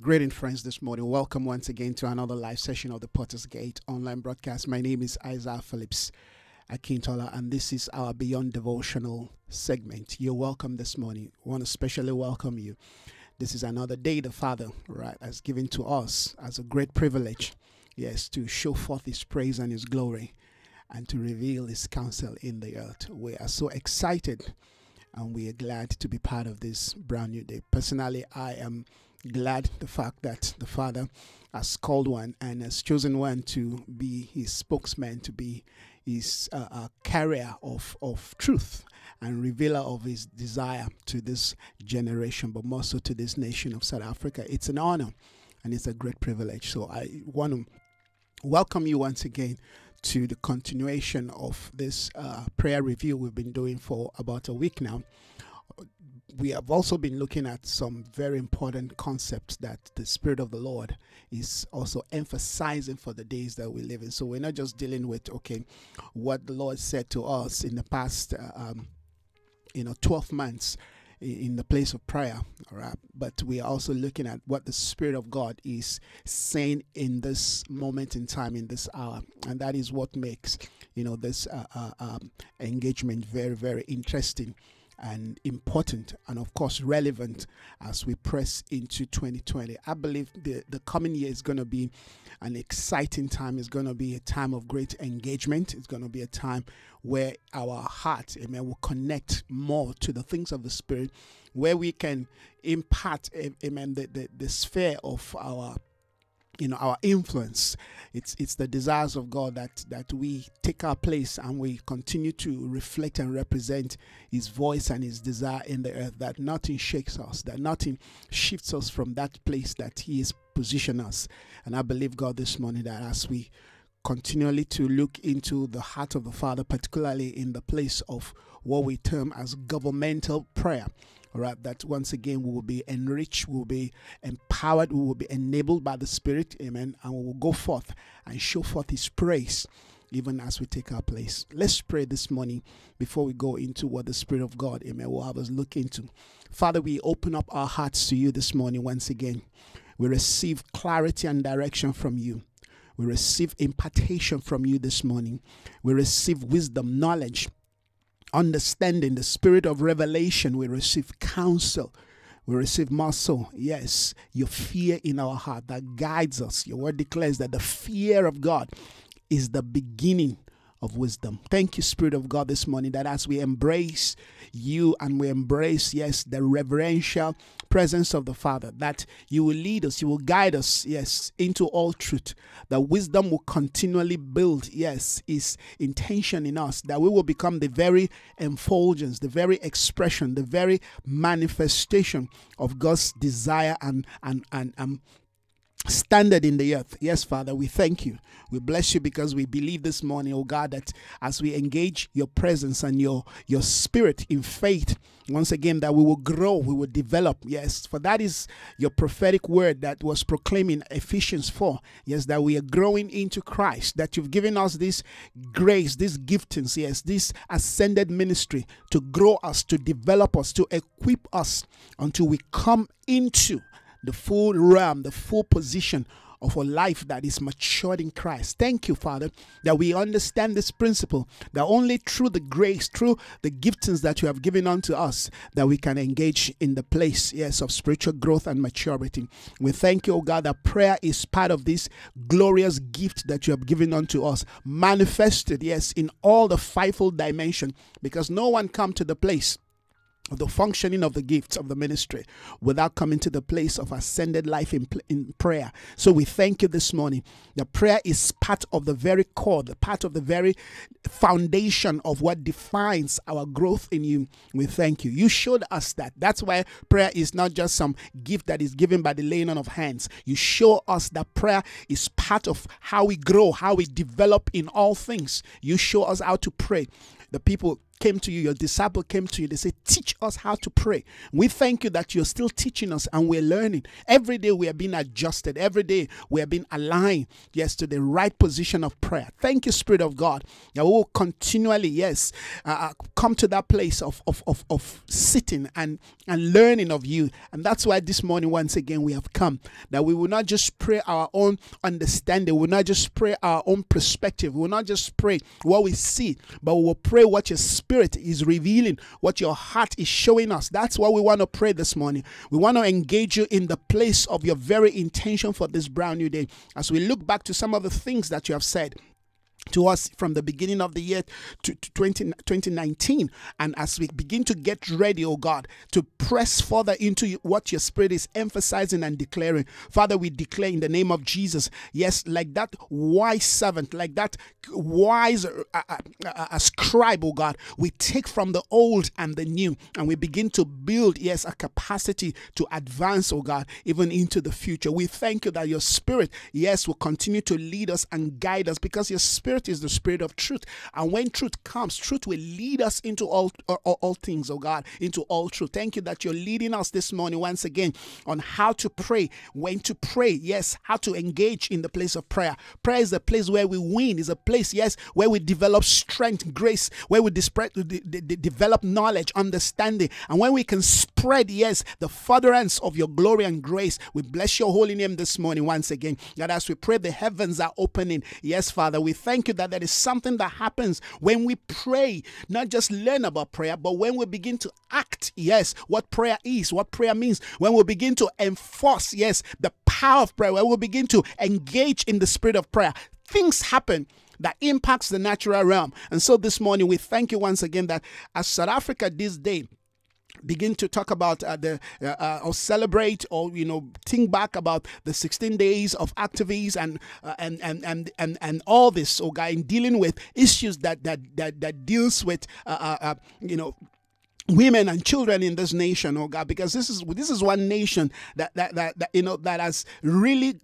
Greeting, friends, this morning. Welcome once again to another live session of the Potter's Gate online broadcast. My name is Isaiah Phillips Akintola, and this is our Beyond Devotional segment. You're welcome this morning. I want to especially welcome you. This is another day the Father, right, has given to us as a great privilege, yes, to show forth His praise and His glory and to reveal His counsel in the earth. We are so excited and we are glad to be part of this brand new day. Personally, I am glad the fact that the Father has called one and has chosen one to be his spokesman, to be his uh, uh, carrier of, of truth and revealer of his desire to this generation, but more so to this nation of South Africa. It's an honor and it's a great privilege. So I want to welcome you once again to the continuation of this uh, prayer review we've been doing for about a week now we have also been looking at some very important concepts that the Spirit of the Lord is also emphasizing for the days that we live in. So we're not just dealing with, okay, what the Lord said to us in the past, uh, um, you know, 12 months in the place of prayer, all right? But we are also looking at what the Spirit of God is saying in this moment in time, in this hour. And that is what makes, you know, this uh, uh, um, engagement very, very interesting and important and of course relevant as we press into 2020 i believe the, the coming year is going to be an exciting time. It's going to be a time of great engagement. It's going to be a time where our heart amen will connect more to the things of the spirit where we can impart amen the, the, the sphere of our you know our influence. It's it's the desires of god that that we take our place and we continue to reflect and represent his voice and his desire in the earth that nothing shakes us that nothing shifts us from that place that he has positioned us. And i believe god this morning that as we continually to look into the heart of the father particularly in the place of what we term as governmental prayer right? That once again we will be enriched, we will be empowered, we will be enabled by the Spirit, amen, and we will go forth and show forth His praise even as we take our place. Let's pray this morning before we go into what the Spirit of God, amen, will have us look into. Father, we open up our hearts to you this morning once again. We receive clarity and direction from you. We receive impartation from you this morning. We receive wisdom, knowledge, understanding, the spirit of revelation. We receive counsel. We receive muscle. Yes, your fear in our heart that guides us. Your word declares that the fear of God is the beginning of wisdom. Thank you, Spirit of God, this morning that as we embrace you and we embrace, yes, the reverential presence of the Father, that you will lead us, you will guide us, yes, into all truth. That wisdom will continually build, yes, is intention in us, that we will become the very effulgence, the very expression, the very manifestation of God's desire and and and, and standard in the earth. Yes, Father, we thank you. We bless you because we believe this morning, oh God, that as we engage your presence and your your spirit in faith, once again, that we will grow, we will develop. Yes, for that is your prophetic word that was proclaiming Ephesians 4. Yes, that we are growing into Christ, that you've given us this grace, this giftings, yes, this ascended ministry to grow us, to develop us, to equip us until we come into the full realm, the full position of a life that is matured in Christ. Thank you, Father, that we understand this principle that only through the grace, through the giftings that you have given unto us, that we can engage in the place, yes, of spiritual growth and maturity. We thank you, oh God, that prayer is part of this glorious gift that you have given unto us, manifested, yes, in all the fivefold dimension, because no one come to the place the functioning of the gifts of the ministry without coming to the place of ascended life in, in prayer. So we thank you this morning. The prayer is part of the very core, the part of the very foundation of what defines our growth in you. We thank you. You showed us that. That's why prayer is not just some gift that is given by the laying on of hands. You show us that prayer is part of how we grow, how we develop in all things. You show us how to pray the people came to you, your disciple came to you. They said, Teach us how to pray. We thank you that you're still teaching us and we're learning. Every day we are being adjusted. Every day we are being aligned, yes, to the right position of prayer. Thank you, Spirit of God, that we will continually, yes, uh, uh, come to that place of, of, of, of sitting and, and learning of you. And that's why this morning, once again, we have come that we will not just pray our own understanding, we will not just pray our own perspective, we will not just pray what we see, but we will pray what your spirit is revealing, what your heart is showing us. That's what we want to pray this morning. We want to engage you in the place of your very intention for this brand new day. As we look back to some of the things that you have said, to us from the beginning of the year to, to 20, 2019 and as we begin to get ready oh god to press further into what your spirit is emphasizing and declaring. Father we declare in the name of jesus yes like that wise servant like that wise uh, uh, uh, uh scribe oh god we take from the old and the new and we begin to build yes a capacity to advance oh god even into the future. We thank you that your spirit yes will continue to lead us and guide us because your spirit Spirit is the Spirit of truth. And when truth comes, truth will lead us into all, all, all things, oh God, into all truth. Thank you that you're leading us this morning once again on how to pray, when to pray, yes, how to engage in the place of prayer. Prayer is a place where we win, is a place, yes, where we develop strength, grace, where we develop knowledge, understanding, and when we can spread, yes, the furtherance of your glory and grace. We bless your holy name this morning once again. That as we pray, the heavens are opening. Yes, Father, we thank you that there is something that happens when we pray, not just learn about prayer, but when we begin to act, yes, what prayer is, what prayer means, when we begin to enforce, yes, the power of prayer, when we begin to engage in the spirit of prayer, things happen that impacts the natural realm. And so this morning we thank you once again that as South Africa this day begin to talk about uh, the uh, uh, or celebrate or you know think back about the 16 days of activities and uh, and, and and and and all this okay in dealing with issues that that that, that deals with uh, uh, you know women and children in this nation oh god because this is this is one nation that that that, that you know that has really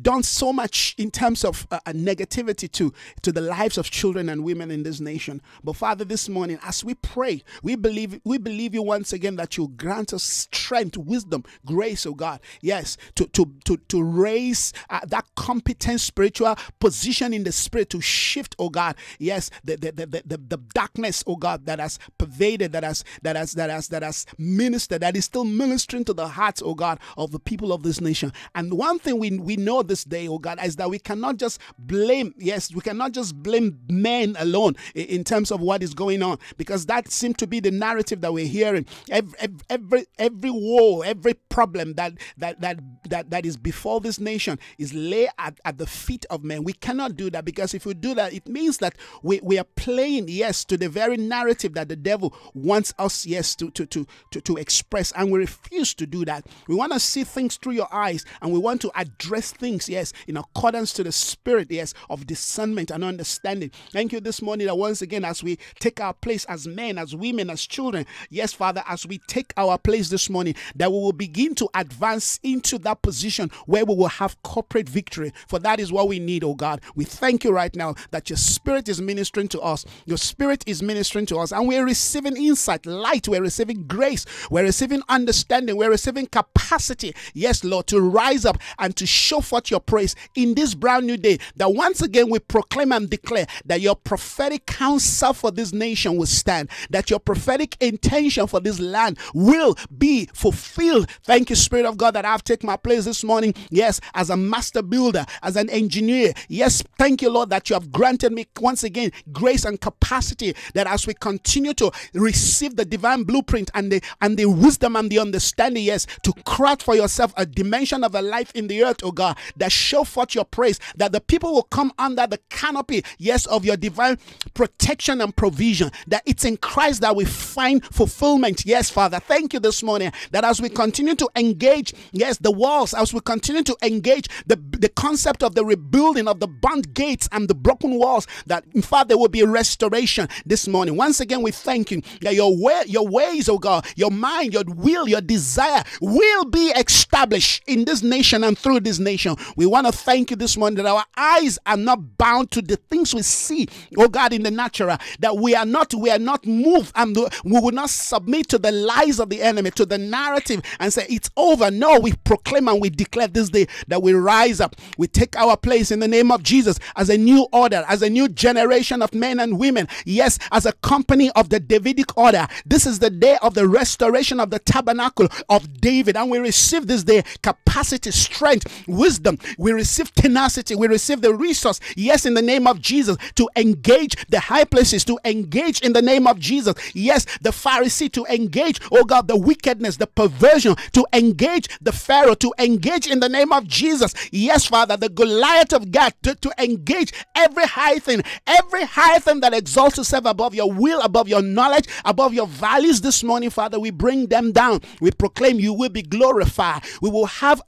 done so much in terms of uh, negativity to, to the lives of children and women in this nation. But Father, this morning, as we pray, we believe we believe you once again that you grant us strength, wisdom, grace, oh God. Yes, to to to, to raise uh, that competent spiritual position in the spirit to shift, oh God. Yes, the the, the, the, the darkness, oh God, that has pervaded, that has that has that has that has ministered, that is still ministering to the hearts, oh God, of the people of this nation. And one thing we we know this day, oh God, is that we cannot just blame, yes, we cannot just blame men alone in terms of what is going on, because that seems to be the narrative that we're hearing. Every every every war, every problem that that that that, that is before this nation is lay at, at the feet of men. We cannot do that because if we do that, it means that we, we are playing, yes, to the very narrative that the devil wants us, yes, to to to to, to express, and we refuse to do that. We want to see things through your eyes and we want to address things things, yes, in accordance to the spirit, yes, of discernment and understanding. Thank you this morning that once again, as we take our place as men, as women, as children, yes, Father, as we take our place this morning, that we will begin to advance into that position where we will have corporate victory. For that is what we need, oh God. We thank you right now that your spirit is ministering to us, your spirit is ministering to us, and we're receiving insight, light, we're receiving grace, we're receiving understanding, we're receiving capacity, yes, Lord, to rise up and to show forth your praise in this brand new day. That once again we proclaim and declare that your prophetic counsel for this nation will stand, that your prophetic intention for this land will be fulfilled. Thank you, Spirit of God, that I've taken my place this morning. Yes, as a master builder, as an engineer. Yes, thank you, Lord, that you have granted me once again grace and capacity that as we continue to receive the divine blueprint and the and the wisdom and the understanding, yes, to craft for yourself a dimension of a life in the earth, oh God, that show forth your praise, that the people will come under the canopy, yes, of your divine protection and provision, that it's in Christ that we find fulfillment. Yes, Father, thank you this morning that as we continue to engage, yes, the walls, as we continue to engage the, the concept of the rebuilding of the burnt gates and the broken walls, that in fact there will be restoration this morning. Once again, we thank you that your way, your ways, oh God, your mind, your will, your desire will be established in this nation and through this nation. We want to thank you this morning that our eyes are not bound to the things we see, oh God, in the natural, that we are not, we are not moved and we will not submit to the lies of the enemy, to the narrative and say it's over. No, we proclaim and we declare this day that we rise up, we take our place in the name of Jesus as a new order, as a new generation of men and women. Yes, as a company of the Davidic order. This is the day of the restoration of the tabernacle of David, and we receive this day capacity, strength, wisdom. We receive tenacity. We receive the resource, yes, in the name of Jesus, to engage the high places, to engage in the name of Jesus. Yes, the Pharisee to engage, oh God, the wickedness, the perversion, to engage the Pharaoh, to engage in the name of Jesus. Yes, Father, the Goliath of Gath, to, to engage every high thing, every high thing that exalts itself above your will, above your knowledge, above your values this morning, Father. We bring them down. We proclaim you will be glorified. We will have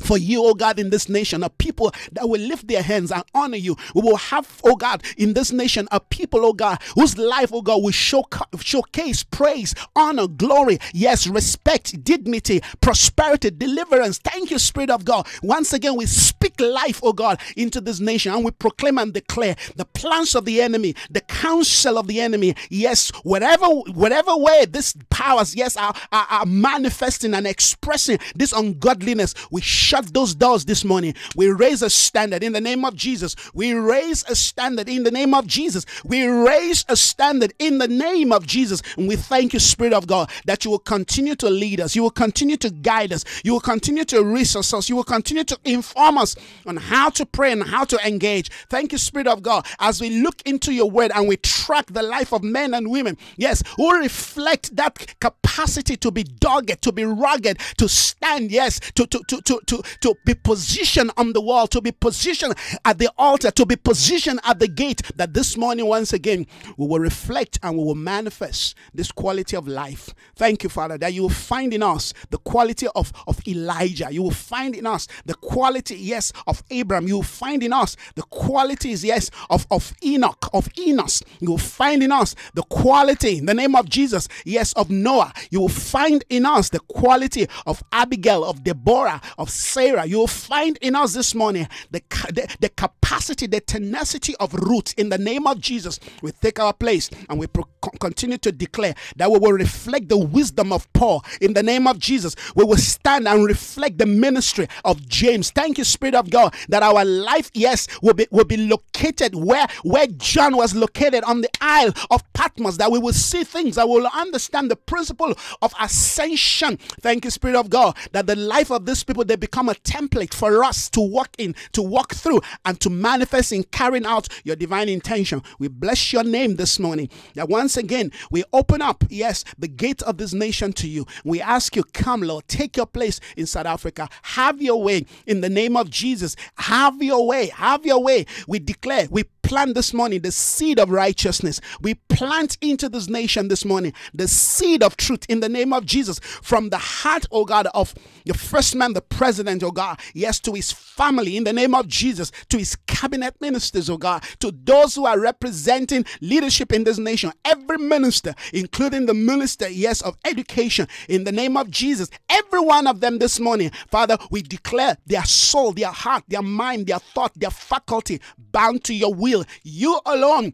for you, oh God, in this nation, a people that will lift their hands and honor you. We will have, oh God, in this nation, a people, oh God, whose life, oh God, will show, showcase praise, honor, glory, yes, respect, dignity, prosperity, deliverance. Thank you, Spirit of God. Once again, we speak life, oh God, into this nation and we proclaim and declare the plans of the enemy, the counsel of the enemy. Yes, whatever, whatever way these powers, yes, are, are, are manifesting and expressing this ungodliness, we shut those doors this morning. We raise a standard in the name of Jesus. We raise a standard in the name of Jesus. We raise a standard in the name of Jesus. And we thank you, Spirit of God, that you will continue to lead us. You will continue to guide us. You will continue to resource us. You will continue to inform us on how to pray and how to engage. Thank you, Spirit of God, as we look into your word and we track the life of men and women. Yes, who reflect that capacity to be dogged, to be rugged, to stand, yes, to, to, to, to, to be positioned on the wall, to be positioned at the altar, to be positioned at the gate. That this morning, once again, we will reflect and we will manifest this quality of life. Thank you, Father, that you will find in us the quality of, of Elijah. You will find in us the quality, yes, of Abraham. You will find in us the qualities, yes, of, of Enoch, of Enos. You will find in us the quality, in the name of Jesus, yes, of Noah. You will find in us the quality of Abigail, of Deborah, of Sarah, you'll find in us this morning the, the, the capacity, the tenacity of Ruth in the name of Jesus. We take our place and we pro- continue to declare that we will reflect the wisdom of Paul in the name of Jesus. We will stand and reflect the ministry of James. Thank you, Spirit of God, that our life, yes, will be will be located where where John was located on the Isle of Patmos. That we will see things, that we will understand the principle of ascension. Thank you, Spirit of God, that the life of these people they become become a template for us to walk in, to walk through, and to manifest in carrying out your divine intention. We bless your name this morning. That once again, we open up, yes, the gate of this nation to you. We ask you, come, Lord, take your place in South Africa. Have your way in the name of Jesus. Have your way. Have your way. We declare, we plant this morning the seed of righteousness. We plant into this nation this morning the seed of truth in the name of Jesus from the heart, oh God, of the first man, the president, oh God, yes, to his family in the name of Jesus, to his cabinet ministers, oh God, to those who are representing leadership in this nation, every minister, including the minister, yes, of education, in the name of Jesus, every one of them this morning, Father, we declare their soul, their heart, their mind, their thought, their faculty bound to your will. You alone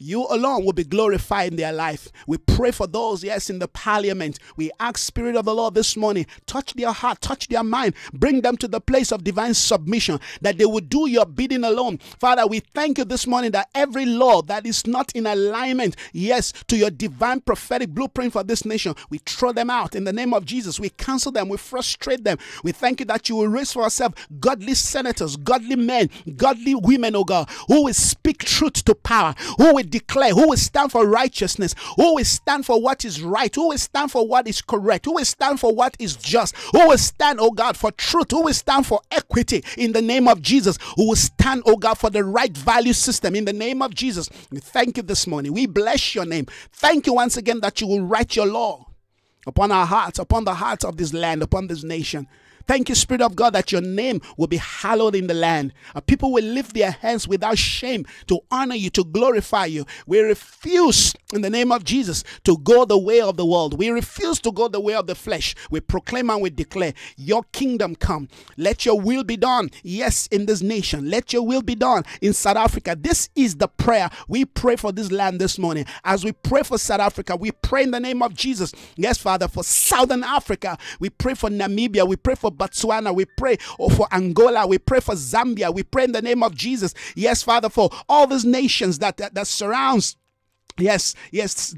you alone will be glorified in their life. We pray for those, yes, in the parliament. We ask, Spirit of the Lord, this morning, touch their heart, touch their mind, bring them to the place of divine submission, that they will do your bidding alone. Father, we thank you this morning that every law that is not in alignment, yes, to your divine prophetic blueprint for this nation, we throw them out in the name of Jesus. We cancel them, we frustrate them. We thank you that you will raise for ourselves godly senators, godly men, godly women, oh God, who will speak truth to power, who will declare, who will stand for righteousness, who will stand for what is right, who will stand for what is correct, who will stand for what is just, who will stand, oh God, for truth, who will stand for equity in the name of Jesus, who will stand, oh God, for the right value system in the name of Jesus. We thank you this morning. We bless your name. Thank you once again that you will write your law upon our hearts, upon the hearts of this land, upon this nation. Thank you, Spirit of God, that your name will be hallowed in the land. People will lift their hands without shame to honor you, to glorify you. We refuse, in the name of Jesus, to go the way of the world. We refuse to go the way of the flesh. We proclaim and we declare, Your kingdom come. Let your will be done. Yes, in this nation. Let your will be done in South Africa. This is the prayer we pray for this land this morning. As we pray for South Africa, we pray in the name of Jesus. Yes, Father, for Southern Africa. We pray for Namibia. We pray for Botswana. We pray oh, for Angola. We pray for Zambia. We pray in the name of Jesus. Yes, Father, for all these nations that, that, that surrounds Yes, yes,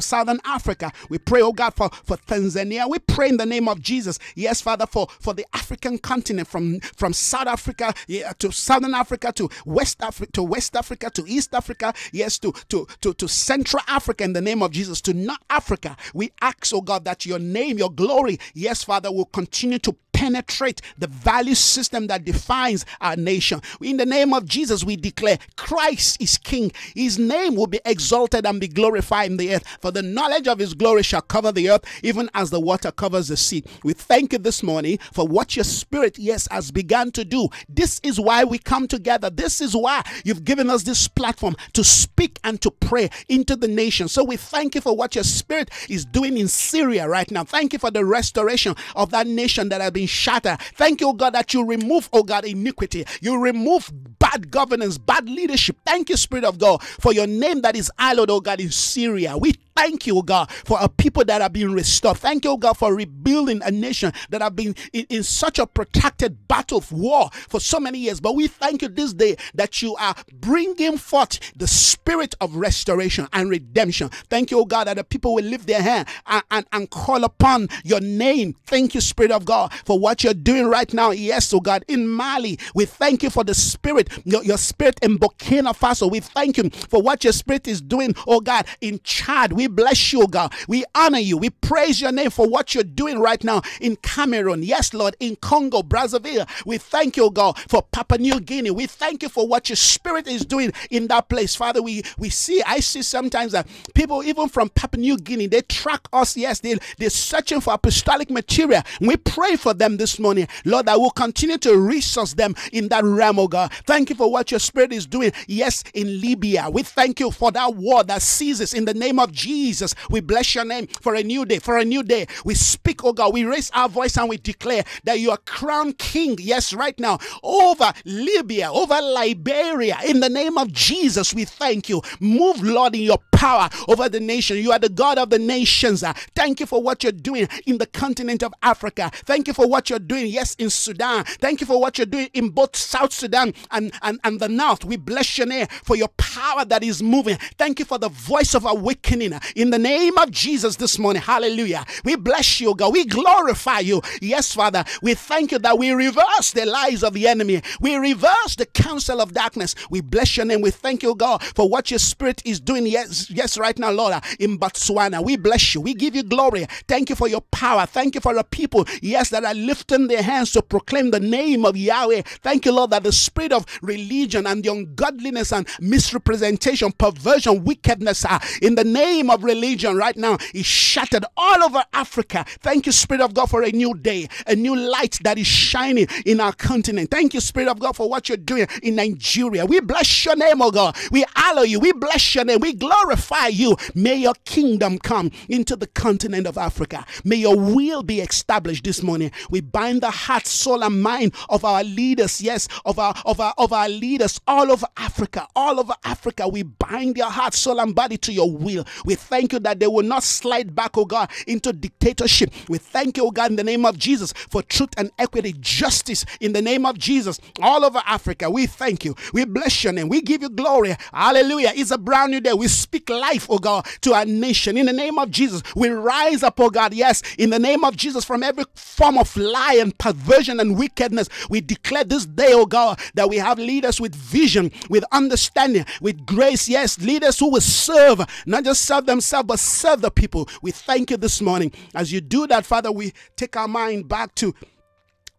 Southern Africa. We pray, oh God, for, for Tanzania. We pray in the name of Jesus. Yes, Father, for, for the African continent, from, from South Africa yeah, to Southern Africa to West Africa to West Africa to East Africa, yes, to, to, to, to Central Africa in the name of Jesus, to North Africa. We ask, oh God, that your name, your glory, yes, Father, will continue to penetrate the value system that defines our nation. In the name of Jesus, we declare Christ is King. His name will be exalted and be glorified in the earth. For the knowledge of his glory shall cover the earth, even as the water covers the sea. We thank you this morning for what your spirit, yes, has begun to do. This is why we come together. This is why you've given us this platform to speak and to pray into the nation. So we thank you for what your spirit is doing in Syria right now. Thank you for the restoration of that nation that has been shatter. Thank you, God, that you remove, oh God, iniquity. You remove bad governance, bad leadership. Thank you, Spirit of God, for your name that is hallowed, oh God, in Syria. We Thank you, God, for a people that are being restored. Thank you, God, for rebuilding a nation that have been in, in such a protracted battle of war for so many years. But we thank you this day that you are bringing forth the spirit of restoration and redemption. Thank you, God, that the people will lift their hand and, and, and call upon your name. Thank you, Spirit of God, for what you're doing right now. Yes, oh God, in Mali, we thank you for the spirit, your, your spirit in Burkina Faso. We thank you for what your spirit is doing, oh God, in Chad. We bless you, God. We honor you. We praise your name for what you're doing right now in Cameroon. Yes, Lord, in Congo, Brazzaville. We thank you, God, for Papua New Guinea. We thank you for what your spirit is doing in that place. Father, we, we see, I see sometimes that people, even from Papua New Guinea, they track us. Yes, they, they're searching for apostolic material. We pray for them this morning. Lord, I will continue to resource them in that realm, oh God. Thank you for what your spirit is doing. Yes, in Libya. We thank you for that war that ceases in the name of Jesus. Jesus. We bless your name for a new day, for a new day. We speak, oh God, we raise our voice and we declare that you are crowned king, yes, right now, over Libya, over Liberia. In the name of Jesus, we thank you. Move, Lord, in your power over the nation. You are the God of the nations. Uh, thank you for what you're doing in the continent of Africa. Thank you for what you're doing, yes, in Sudan. Thank you for what you're doing in both South Sudan and, and, and the North. We bless your name for your power that is moving. Thank you for the voice of awakening uh, in the name of Jesus this morning. Hallelujah. We bless you, God. We glorify you. Yes, Father. We thank you that we reverse the lies of the enemy. We reverse the counsel of darkness. We bless your name. We thank you, God, for what your spirit is doing. Yes, yes, right now, Lord, in Botswana. We bless you. We give you glory. Thank you for your power. Thank you for the people, yes, that are lifting their hands to proclaim the name of Yahweh. Thank you, Lord, that the spirit of religion and the ungodliness and misrepresentation, perversion, wickedness are in the name of religion right now is shattered all over Africa. Thank you, Spirit of God, for a new day, a new light that is shining in our continent. Thank you, Spirit of God, for what you're doing in Nigeria. We bless your name, oh God. We honor you. We bless your name. We glorify you. May your kingdom come into the continent of Africa. May your will be established this morning. We bind the heart, soul, and mind of our leaders, yes, of our of our of our leaders all over Africa, all over Africa. We bind your heart, soul, and body to your will. We thank thank you that they will not slide back, oh God, into dictatorship. We thank you, oh God, in the name of Jesus for truth and equity, justice in the name of Jesus all over Africa. We thank you. We bless your name. We give you glory. Hallelujah. It's a brand new day. We speak life, oh God, to our nation. In the name of Jesus, we rise up, oh God, yes, in the name of Jesus, from every form of lie and perversion and wickedness. We declare this day, oh God, that we have leaders with vision, with understanding, with grace. Yes, leaders who will serve, not just serve themselves themselves, but serve the people. We thank you this morning. As you do that, Father, we take our mind back to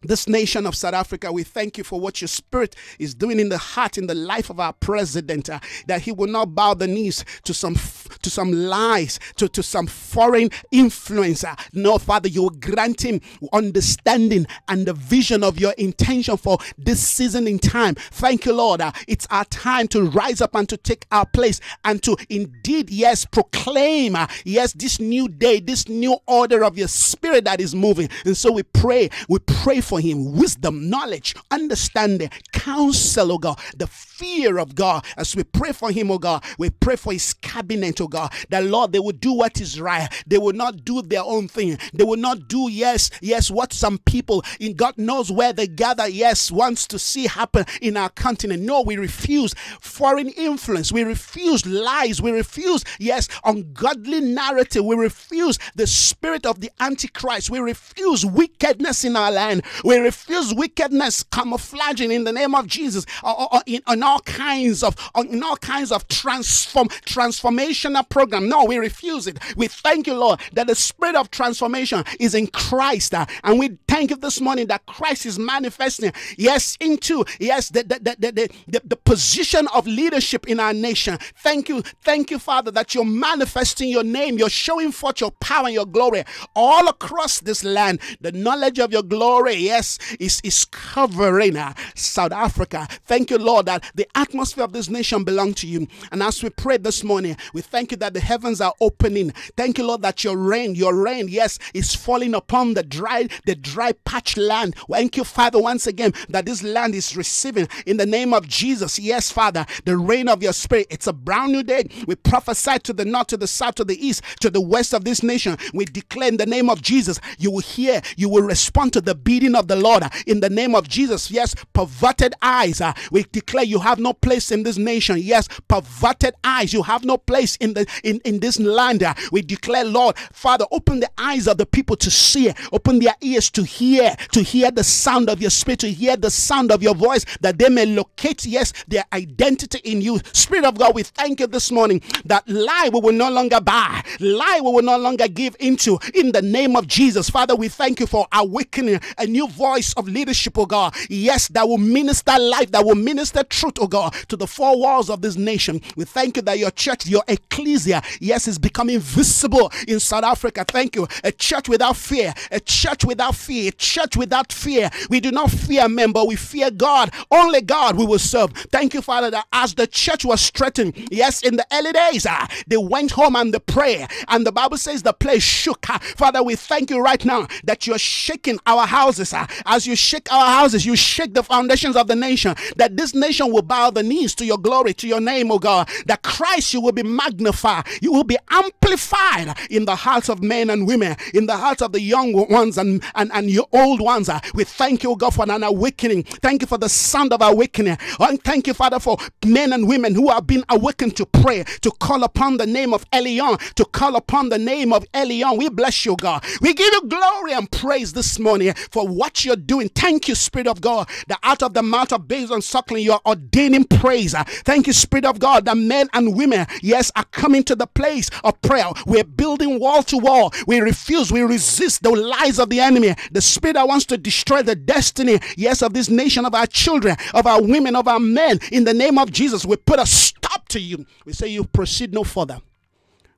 this nation of South Africa, we thank you for what your spirit is doing in the heart, in the life of our president, uh, that he will not bow the knees to some to some lies, to, to some foreign influencer. No, Father, you will grant him understanding and the vision of your intention for this season in time. Thank you, Lord. Uh, it's our time to rise up and to take our place and to indeed, yes, proclaim, uh, yes, this new day, this new order of your spirit that is moving. And so we pray, we pray for him wisdom, knowledge, understanding, counsel, oh God, the fear of God. As we pray for him, oh God, we pray for his cabinet, oh God, that Lord, they will do what is right. They will not do their own thing. They will not do, yes, yes, what some people in God knows where they gather, yes, wants to see happen in our continent. No, we refuse foreign influence. We refuse lies. We refuse, yes, ungodly narrative. We refuse the spirit of the Antichrist. We refuse wickedness in our land. We refuse wickedness camouflaging in the name of Jesus or, or in, in, all kinds of in all kinds of transform transformational program. No, we refuse it. We thank you, Lord, that the spirit of transformation is in Christ, uh, and we thank you this morning that Christ is manifesting. Yes, into yes the the, the, the, the, the position of leadership in our nation. Thank you, thank you, Father, that you're manifesting your name. You're showing forth your power and your glory all across this land. The knowledge of your glory yes, is, is covering uh, South Africa. Thank you, Lord, that the atmosphere of this nation belongs to you. And as we pray this morning, we thank you that the heavens are opening. Thank you, Lord, that your rain, your rain, yes, is falling upon the dry, the dry patch land. Thank you, Father, once again, that this land is receiving in the name of Jesus. Yes, Father, the rain of your spirit. It's a brand new day. We prophesy to the north, to the south, to the east, to the west of this nation. We declare in the name of Jesus, you will hear, you will respond to the beating of the Lord in the name of Jesus. Yes, perverted eyes. Uh, we declare you have no place in this nation. Yes, perverted eyes. You have no place in the in, in this land. Uh, we declare, Lord, Father, open the eyes of the people to see, open their ears to hear, to hear the sound of your spirit, to hear the sound of your voice, that they may locate, yes, their identity in you. Spirit of God, we thank you this morning that lie we will no longer buy, lie we will no longer give into in the name of Jesus. Father, we thank you for awakening a new voice of leadership, oh God. Yes, that will minister life, that will minister truth, oh God, to the four walls of this nation. We thank you that your church, your ecclesia, yes, is becoming visible in South Africa. Thank you. A church without fear, a church without fear, a church without fear. We do not fear men, but we fear God. Only God we will serve. Thank you, Father, that as the church was strengthened, yes, in the early days, uh, they went home and they pray, and the Bible says the place shook. Uh, Father, we thank you right now that you're shaking our houses. As you shake our houses, you shake the foundations of the nation, that this nation will bow the knees to your glory, to your name, oh God, that Christ, you will be magnified, you will be amplified in the hearts of men and women, in the hearts of the young ones and, and, and your old ones. We thank you, God, for an awakening. Thank you for the sound of awakening. And thank you, Father, for men and women who have been awakened to pray, to call upon the name of Elyon, to call upon the name of Elyon. We bless you, God. We give you glory and praise this morning for what you're doing. Thank you, Spirit of God, that out of the mouth of babes and suckling, you're ordaining praise. Thank you, Spirit of God, that men and women, yes, are coming to the place of prayer. We're building wall to wall. We refuse, we resist the lies of the enemy, the spirit that wants to destroy the destiny, yes, of this nation, of our children, of our women, of our men. In the name of Jesus, we put a stop to you. We say, You proceed no further.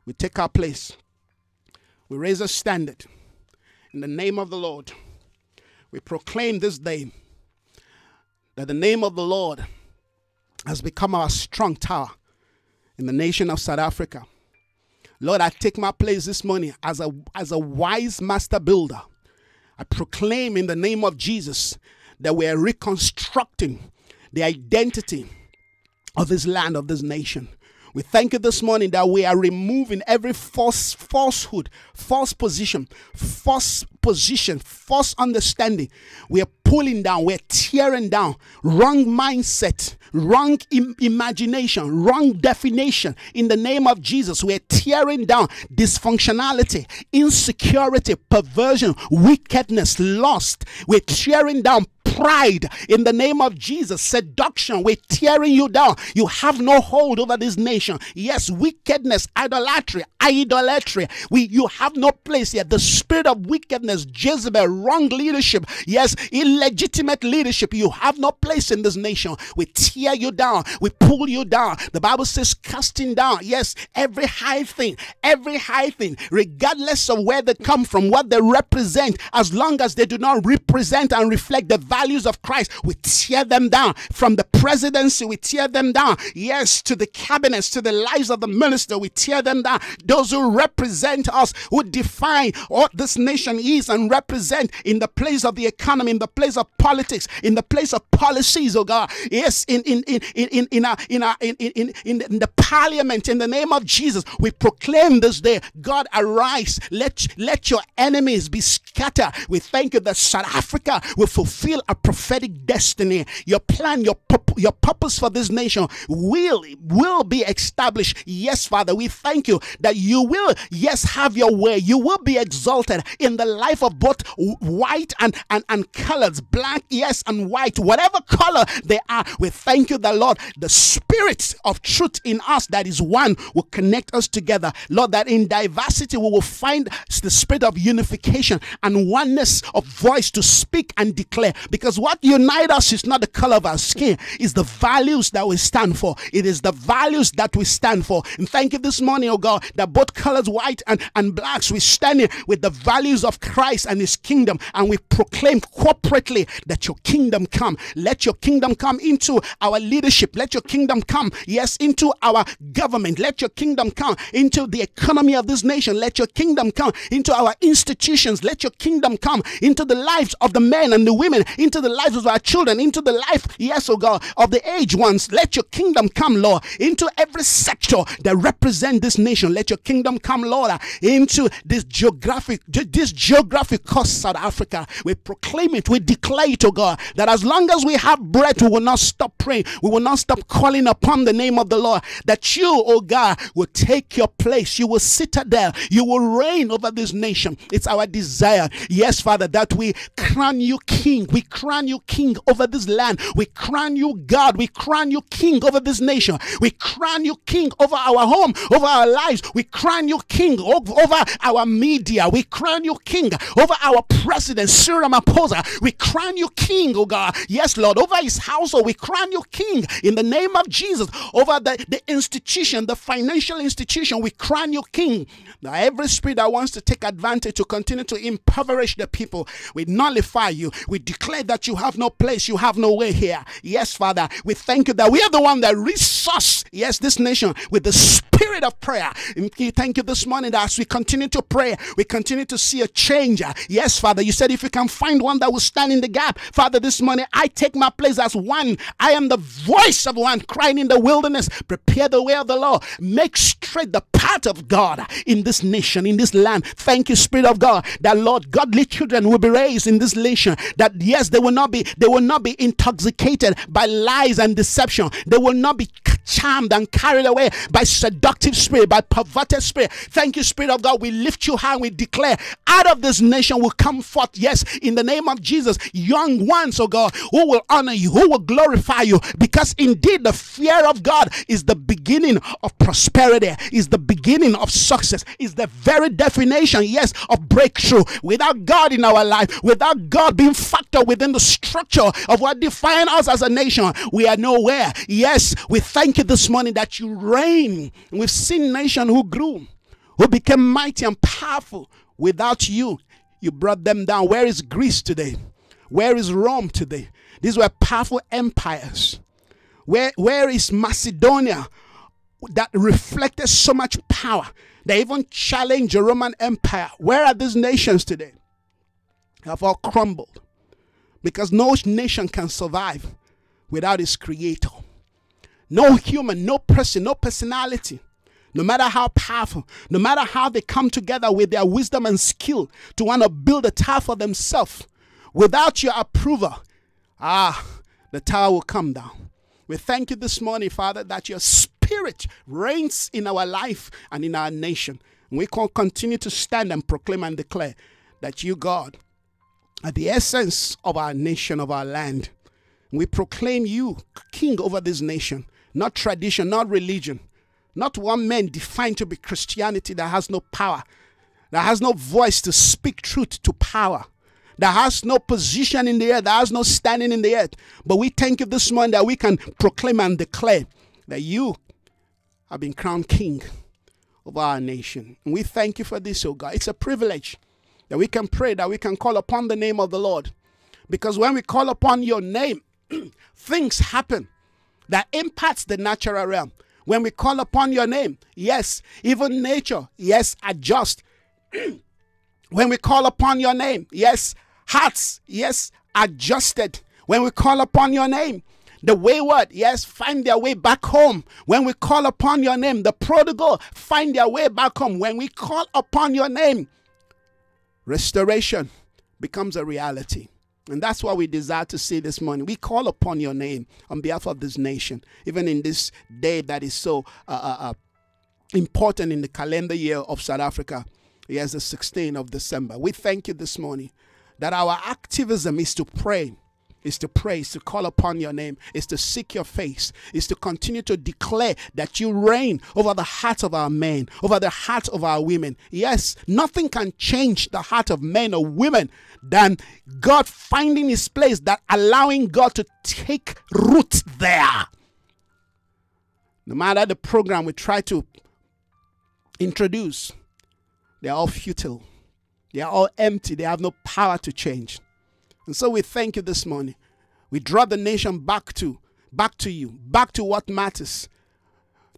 We take our place. We raise a standard in the name of the Lord. We proclaim this day that the name of the Lord has become our strong tower in the nation of South Africa. Lord, I take my place this morning as a, as a wise master builder. I proclaim in the name of Jesus that we are reconstructing the identity of this land, of this nation. We thank you this morning that we are removing every false falsehood, false position, false position, false understanding. We are pulling down, we're tearing down wrong mindset, wrong Im- imagination, wrong definition. In the name of Jesus, we're tearing down dysfunctionality, insecurity, perversion, wickedness, lust. We're tearing down pride in the name of Jesus, seduction, we're tearing you down. You have no hold over this nation. Yes, wickedness, idolatry, idolatry. We you have no place here. The spirit of wickedness, Jezebel, wrong leadership, yes, illegitimate leadership. You have no place in this nation. We tear you down, we pull you down. The Bible says, casting down, yes, every high thing, every high thing, regardless of where they come from, what they represent, as long as they do not represent and reflect the values of Christ, we tear them down. From the presidency, we tear them down. Yes, to the cabinets, to the lives of the minister, we tear them down. Those who represent us, who define what this nation is and represent in the place of the economy, in the place of politics, in the place of policies, oh God. Yes, in in in in in our, in, our, in, in, in the parliament, in the name of Jesus, we proclaim this day, God arise. Let let your enemies be scattered. We thank you that South Africa will fulfill a prophetic destiny. Your plan, your your purpose for this nation will will be established. Yes, Father, we thank you that you will, yes, have your way. You will be exalted in the life of both white and and and colors, black, yes, and white, whatever color they are. We thank you, the Lord, the spirit of truth in us that is one will connect us together, Lord. That in diversity we will find the spirit of unification and oneness of voice to speak and declare. Because what unites us is not the color of our skin, it's the values that we stand for. It is the values that we stand for. And thank you this morning, oh God, that both colors, white and, and blacks, we stand here with the values of Christ and his kingdom. And we proclaim corporately that your kingdom come. Let your kingdom come into our leadership. Let your kingdom come, yes, into our government. Let your kingdom come into the economy of this nation. Let your kingdom come into our institutions. Let your kingdom come into the lives of the men and the women, into the lives of our children, into the life, yes, oh God, of the aged ones. Let your kingdom come, Lord, into every sector that represent this nation. Let your kingdom come, Lord, into this geographic, this geographic coast, South Africa. We proclaim it, we declare it, oh God, that as long as we have breath, we will not stop praying. We will not stop calling upon the name of the Lord. That you, oh God, will take your place. You will sit there. You will reign over this nation. It's our desire, yes, Father, that we crown you king. We crown you king over this land. We crown you God. We crown you king over this nation. We crown you king over our home, over our lives. We crown you king over our media. We crown you king over our president, Cyril Ramaphosa. We crown you king, oh God. Yes, Lord, over his household. We crown you king in the name of Jesus. Over the, the institution, the financial institution, we crown you king. Now, every spirit that wants to take advantage to continue to impoverish the people, we nullify you. We declare that you have no place, you have no way here. Yes, Father, we thank you that we are the one that resource, yes, this nation with the spirit of prayer. Thank you this morning that as we continue to pray, we continue to see a change. Yes, Father, you said if you can find one that will stand in the gap, Father, this morning I take my place as one. I am the voice of one crying in the wilderness. Prepare the way of the Lord. Make straight the path of God in this nation, in this land. Thank you, Spirit of God, that Lord, godly children will be raised in this nation. That yes, they will not be, they will not be intoxicated by lies and deception. They will not be charmed and carried away by seductive spirit, by perverted spirit. Thank you, Spirit of God. We lift you high we declare out of this nation will come forth, yes, in the name of Jesus, young ones, oh God, who will honor you, who will glorify you, because indeed the fear of God is the beginning of prosperity, is the beginning of success, is the very definition, yes, of breakthrough. Without God in our life, without God being factored within the structure of what defines us as a nation, we are nowhere. Yes, we thank you this morning that you reign. We've seen nation who grew, who became mighty and powerful. Without you, you brought them down. Where is Greece today? Where is Rome today? These were powerful empires. Where, where is Macedonia that reflected so much power? They even challenged the Roman Empire. Where are these nations today? They have all crumbled because no nation can survive without its creator. No human, no person, no personality, no matter how powerful, no matter how they come together with their wisdom and skill to want to build a tower for themselves, without your approval, ah, the tower will come down. We thank you this morning, Father, that your spirit reigns in our life and in our nation. And we can continue to stand and proclaim and declare that you, God, are the essence of our nation, of our land. We proclaim you king over this nation, not tradition, not religion, not one man defined to be Christianity that has no power, that has no voice to speak truth to power, that has no position in the earth, that has no standing in the earth. But we thank you this morning that we can proclaim and declare that you have been crowned king of our nation. And we thank you for this, oh God. It's a privilege that we can pray, that we can call upon the name of the Lord. Because when we call upon your name, things happen that impacts the natural realm. When we call upon your name, yes, even nature, yes, adjust. when we call upon your name, yes, hearts, yes, adjusted. When we call upon your name, the wayward, yes, find their way back home. When we call upon your name, the prodigal find their way back home. When we call upon your name, restoration becomes a reality. And that's what we desire to see this morning. We call upon your name on behalf of this nation, even in this day that is so uh, uh, uh important in the calendar year of South Africa. Yes, the 16th of December. We thank you this morning that our activism is to pray is to pray, is to call upon your name, is to seek your face, is to continue to declare that you reign over the hearts of our men, over the hearts of our women. Yes, nothing can change the heart of men or women than God finding his place, that allowing God to take root there. No matter the program we try to introduce, they are all futile. They are all empty. They have no power to change. And so we thank you this morning. We draw the nation back to back to you, back to what matters.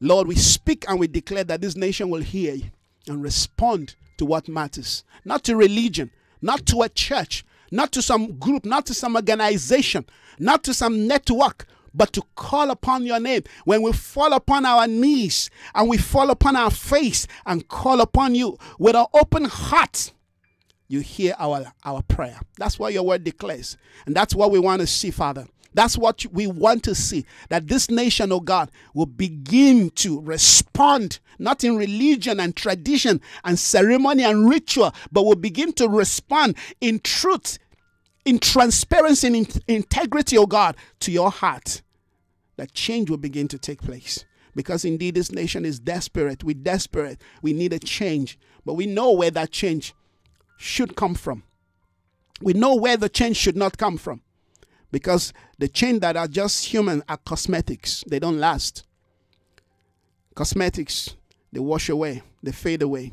Lord, we speak and we declare that this nation will hear you and respond to what matters. Not to religion, not to a church, not to some group, not to some organization, not to some network, but to call upon your name. When we fall upon our knees and we fall upon our face and call upon you with an open heart, you hear our, our prayer. That's what your word declares. And that's what we want to see, Father. That's what we want to see that this nation, oh God, will begin to respond, not in religion and tradition and ceremony and ritual, but will begin to respond in truth, in transparency, in integrity, oh God, to your heart. That change will begin to take place. Because indeed, this nation is desperate. We're desperate. We need a change. But we know where that change should come from. We know where the change should not come from because the change that are just human are cosmetics, they don't last. Cosmetics, they wash away, they fade away.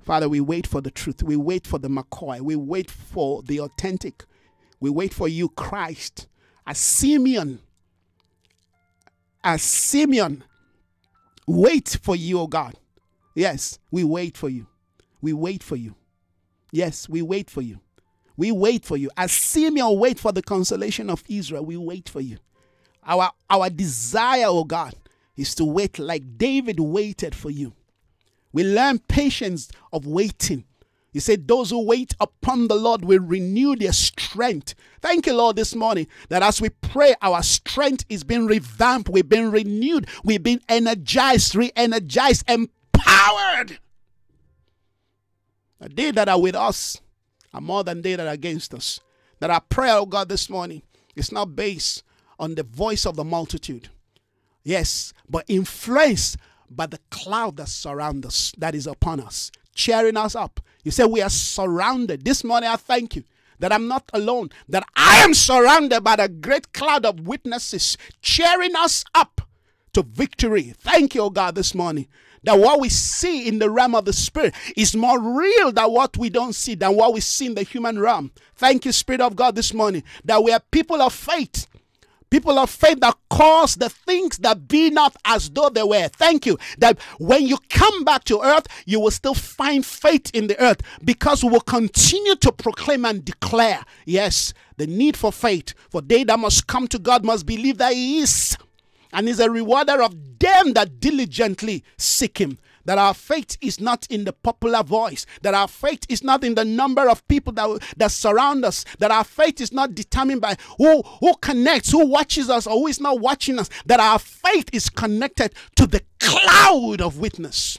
Father, we wait for the truth. We wait for the McCoy. We wait for the authentic. We wait for you, Christ. As Simeon, as Simeon, wait for you, O God. Yes, we wait for you. We wait for you. Yes, we wait for you. We wait for you. As Simeon wait for the consolation of Israel, we wait for you. Our our desire, oh God, is to wait like David waited for you. We learn patience of waiting. You said, Those who wait upon the Lord will renew their strength. Thank you, Lord, this morning that as we pray, our strength is being revamped, we've been renewed, we've been energized, re energized, empowered they that are with us are more than they that are against us. That our prayer, oh God, this morning is not based on the voice of the multitude. Yes, but influenced by the cloud that surrounds us, that is upon us, cheering us up. You say we are surrounded. This morning I thank you that I'm not alone, that I am surrounded by the great cloud of witnesses cheering us up to victory. Thank you, oh God, this morning that what we see in the realm of the spirit is more real than what we don't see, than what we see in the human realm. Thank you, Spirit of God, this morning, that we are people of faith. People of faith that cause the things that be not as though they were. Thank you. That when you come back to earth, you will still find faith in the earth because we will continue to proclaim and declare, yes, the need for faith. For they that must come to God must believe that He is and is a rewarder of them that diligently seek him. That our faith is not in the popular voice, that our faith is not in the number of people that, that surround us, that our faith is not determined by who, who connects, who watches us, or who is not watching us, that our faith is connected to the cloud of witness.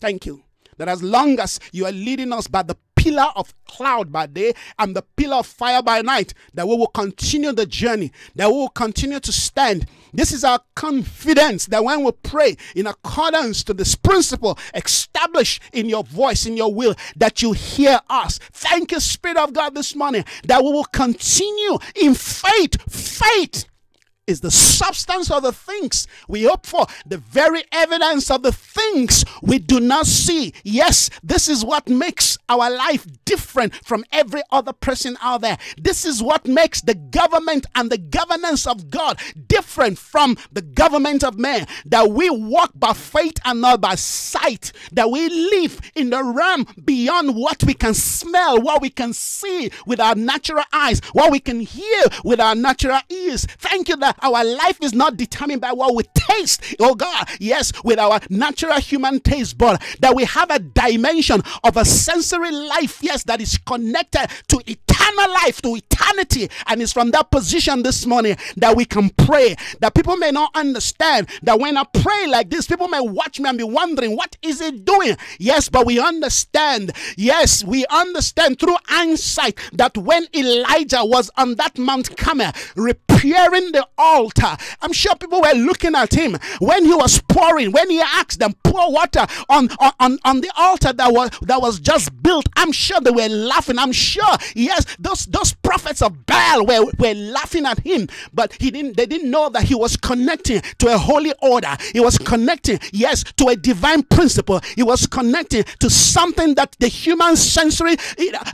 Thank you. That as long as you are leading us by the pillar of cloud by day and the pillar of fire by night, that we will continue the journey, that we will continue to stand. This is our confidence that when we pray in accordance to this principle established in your voice, in your will, that you hear us. Thank you, Spirit of God, this morning, that we will continue in faith. Faith is the substance of the things we hope for, the very evidence of the things we do not see. Yes, this is what makes our life different from every other person out there. This is what makes the government and the governance of God different from the government of man. That we walk by faith and not by sight, that we live in the realm beyond what we can smell, what we can see with our natural eyes, what we can hear with our natural ears. Thank you that our life is not determined by what we taste, oh God, yes, with our natural human taste, but that we have a dimension of a sensory life, yes, that is connected to eternal life, to eternity. And it's from that position this morning that we can pray. That people may not understand that when I pray like this, people may watch me and be wondering, what is it doing? Yes, but we understand. Yes, we understand through insight that when Elijah was on that Mount Carmel, repairing the altar. I'm sure people were looking at him when he was pouring, when he asked them, pour water on, on, on the altar that was that was just built. I'm sure they were laughing. I'm sure, yes, those those prophets of Baal were, were laughing at him, but he didn't they didn't know that he was connecting to a holy order. He was connecting, yes, to a divine principle. He was connecting to something that the human sensory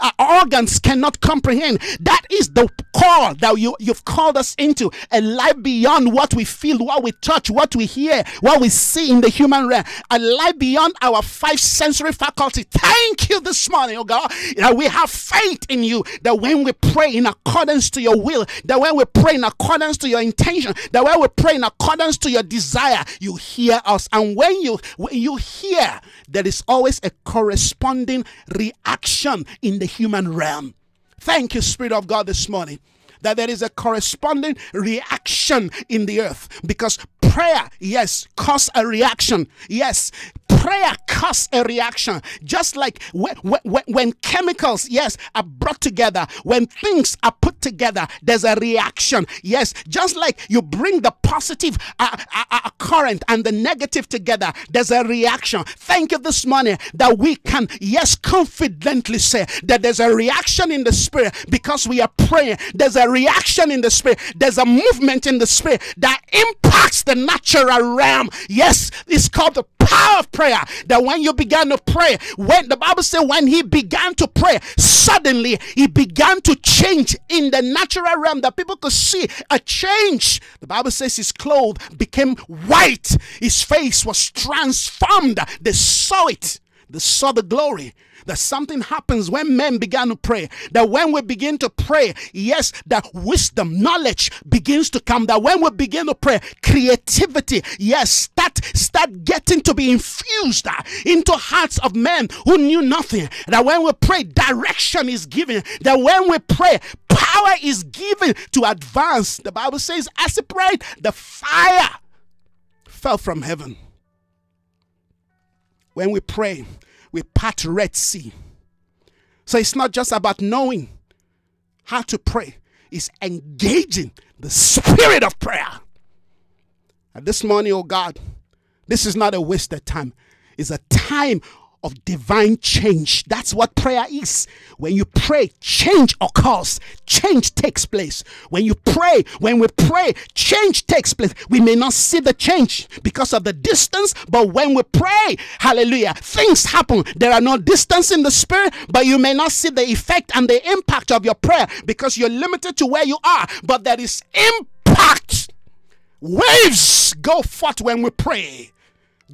uh, organs cannot comprehend. That is the call that you, you've called us into a life beyond what we feel, what we touch, what we hear, what we see in the human realm, a life beyond our five sensory faculty. Thank you this morning, oh God, that we have faith in you, that when we pray in accordance to your will, that when we pray in accordance to your intention, that when we pray in accordance to your desire, you hear us. And when you when you hear, there is always a corresponding reaction in the human realm. Thank you, Spirit of God, this morning that there is a corresponding reaction in the earth because prayer, yes, cause a reaction. Yes, prayer causes a reaction. Just like when, when, when, chemicals, yes, are brought together, when things are put together, there's a reaction. Yes, just like you bring the positive uh, uh, uh, current and the negative together, there's a reaction. Thank you this morning that we can, yes, confidently say that there's a reaction in the spirit because we are praying. There's a reaction in the spirit, there's a movement in the spirit that impacts the natural realm. Yes, it's called the power of prayer that when you began to pray, when the Bible said when he began to pray, suddenly he began to change in the natural realm that people could see a change. The Bible says his clothes became white, his face was transformed. They saw it, they saw the glory that something happens when men began to pray. That when we begin to pray, yes, that wisdom, knowledge begins to come. That when we begin to pray, creativity, yes, start start getting to be infused uh, into hearts of men who knew nothing. That when we pray, direction is given. That when we pray, power is given to advance. The Bible says, as it prayed, the fire fell from heaven. When we pray, we part Red Sea. So it's not just about knowing how to pray, it's engaging the spirit of prayer. And this morning, oh God, this is not a wasted time. It's a time of divine change. That's what prayer is. When you pray, change occurs, change takes place. When you pray, when we pray, change takes place. We may not see the change because of the distance, but when we pray, hallelujah, things happen. There are no distance in the spirit, but you may not see the effect and the impact of your prayer because you're limited to where you are, but there is impact. Waves go forth when we pray.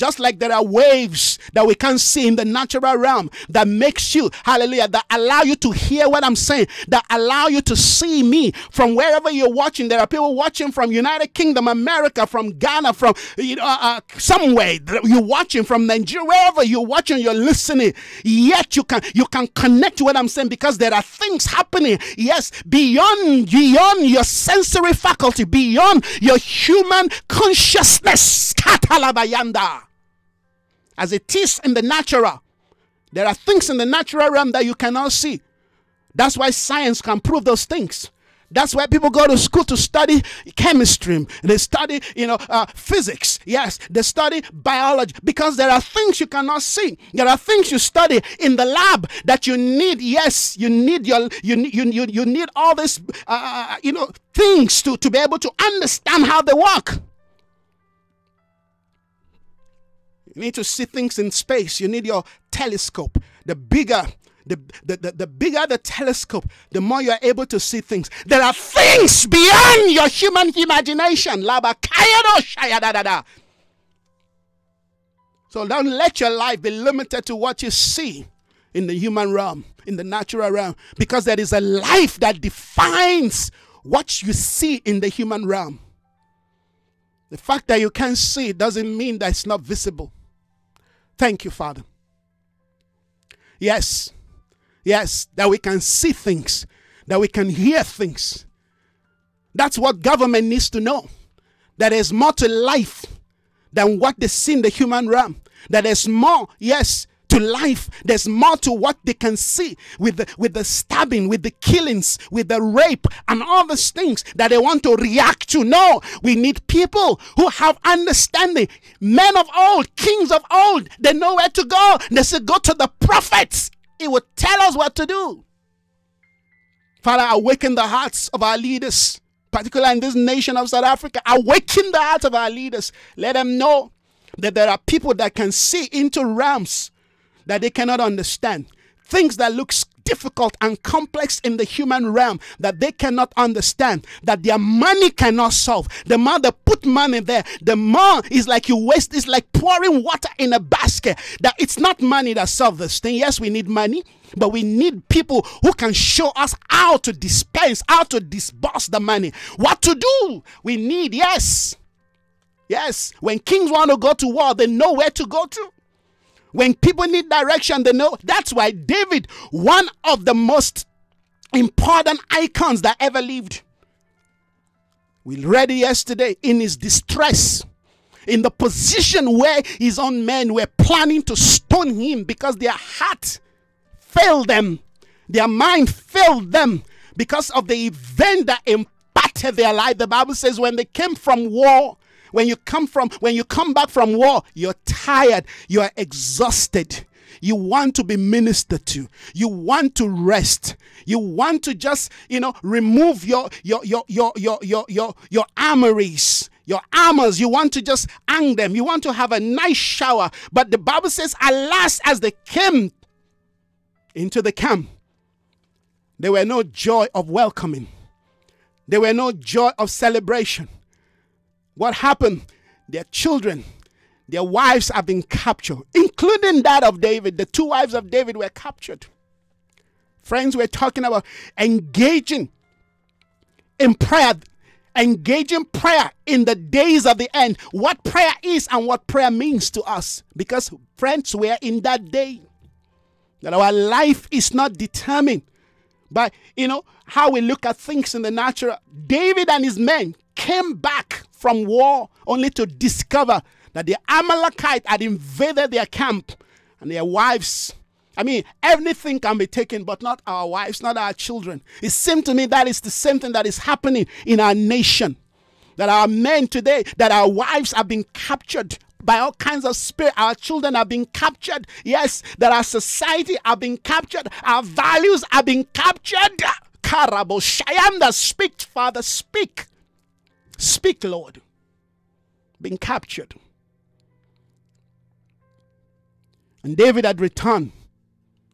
Just like there are waves that we can't see in the natural realm that makes you, hallelujah, that allow you to hear what I'm saying, that allow you to see me from wherever you're watching. There are people watching from United Kingdom, America, from Ghana, from you know, uh, uh somewhere you're watching from Nigeria, wherever you're watching, you're listening. Yet you can you can connect to what I'm saying because there are things happening. Yes, beyond beyond your sensory faculty, beyond your human consciousness. Katalabayanda as it is in the natural. There are things in the natural realm that you cannot see. That's why science can prove those things. That's why people go to school to study chemistry. They study, you know, uh, physics. Yes, they study biology because there are things you cannot see. There are things you study in the lab that you need. Yes, you need your you you you, you need all this, uh, uh, uh, you know, things to to be able to understand how they work. You need to see things in space. You need your telescope. The bigger the, the, the, the, bigger the telescope, the more you are able to see things. There are things beyond your human imagination. So don't let your life be limited to what you see in the human realm, in the natural realm, because there is a life that defines what you see in the human realm. The fact that you can't see doesn't mean that it's not visible. Thank you, Father. Yes, yes, that we can see things, that we can hear things. That's what government needs to know. That there's more to life than what they see in the human realm. That there's more, yes, to life. There's more to what they can see with the, with the stabbing, with the killings, with the rape, and all these things that they want to react to. No, we need people who have understanding. Men of old, kings of old, they know where to go. They say, Go to the prophets, it will tell us what to do. Father, awaken the hearts of our leaders, particularly in this nation of South Africa. Awaken the hearts of our leaders. Let them know that there are people that can see into realms that they cannot understand. Things that looks difficult and complex in the human realm that they cannot understand, that their money cannot solve. The more they put money there, the more is like you waste, it's like pouring water in a basket. That it's not money that solves this thing. Yes, we need money, but we need people who can show us how to dispense, how to disburse the money, what to do. We need, yes. Yes, when kings want to go to war, they know where to go to. When people need direction, they know. That's why David, one of the most important icons that ever lived, we read yesterday in his distress, in the position where his own men were planning to stone him because their heart failed them, their mind failed them because of the event that impacted their life. The Bible says when they came from war, when you come from when you come back from war, you're tired, you are exhausted. You want to be ministered to. You want to rest. You want to just, you know, remove your your your your your your your, your armories your armors, you want to just hang them, you want to have a nice shower. But the Bible says, alas, as they came into the camp, there were no joy of welcoming, there were no joy of celebration. What happened? Their children, their wives have been captured, including that of David. The two wives of David were captured. Friends, we're talking about engaging in prayer, engaging prayer in the days of the end. What prayer is and what prayer means to us. Because, friends, we're in that day. That our life is not determined by, you know, how we look at things in the natural. David and his men came back from war only to discover that the Amalekite had invaded their camp and their wives. I mean, everything can be taken, but not our wives, not our children. It seemed to me that is the same thing that is happening in our nation. That our men today, that our wives have been captured by all kinds of spirit. Our children have been captured. Yes, that our society have been captured. Our values have been captured. Karabo Shayanda, speak, Father, speak. Speak, Lord. Been captured. And David had returned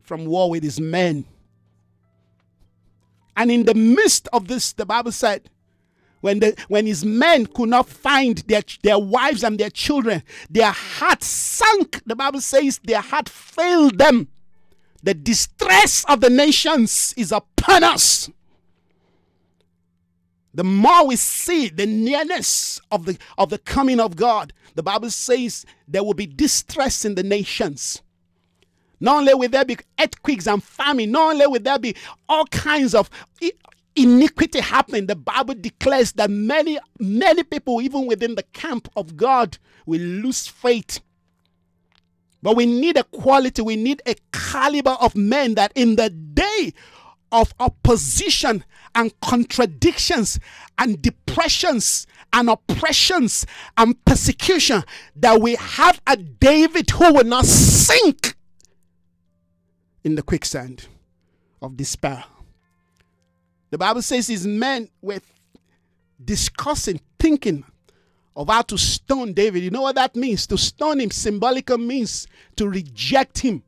from war with his men. And in the midst of this, the Bible said, when, the, when his men could not find their, their wives and their children, their heart sank. The Bible says their heart failed them. The distress of the nations is upon us the more we see the nearness of the of the coming of God, the Bible says there will be distress in the nations. Not only will there be earthquakes and famine, not only will there be all kinds of iniquity happening, the Bible declares that many, many people, even within the camp of God, will lose faith But we need a quality, we need a caliber of men that in the day of opposition and contradictions and depressions and oppressions and persecution that we have a David who will not sink in the quicksand of despair. The Bible says his men were discussing, thinking of how to stone David. You know what that means? To stone him symbolically means to reject him.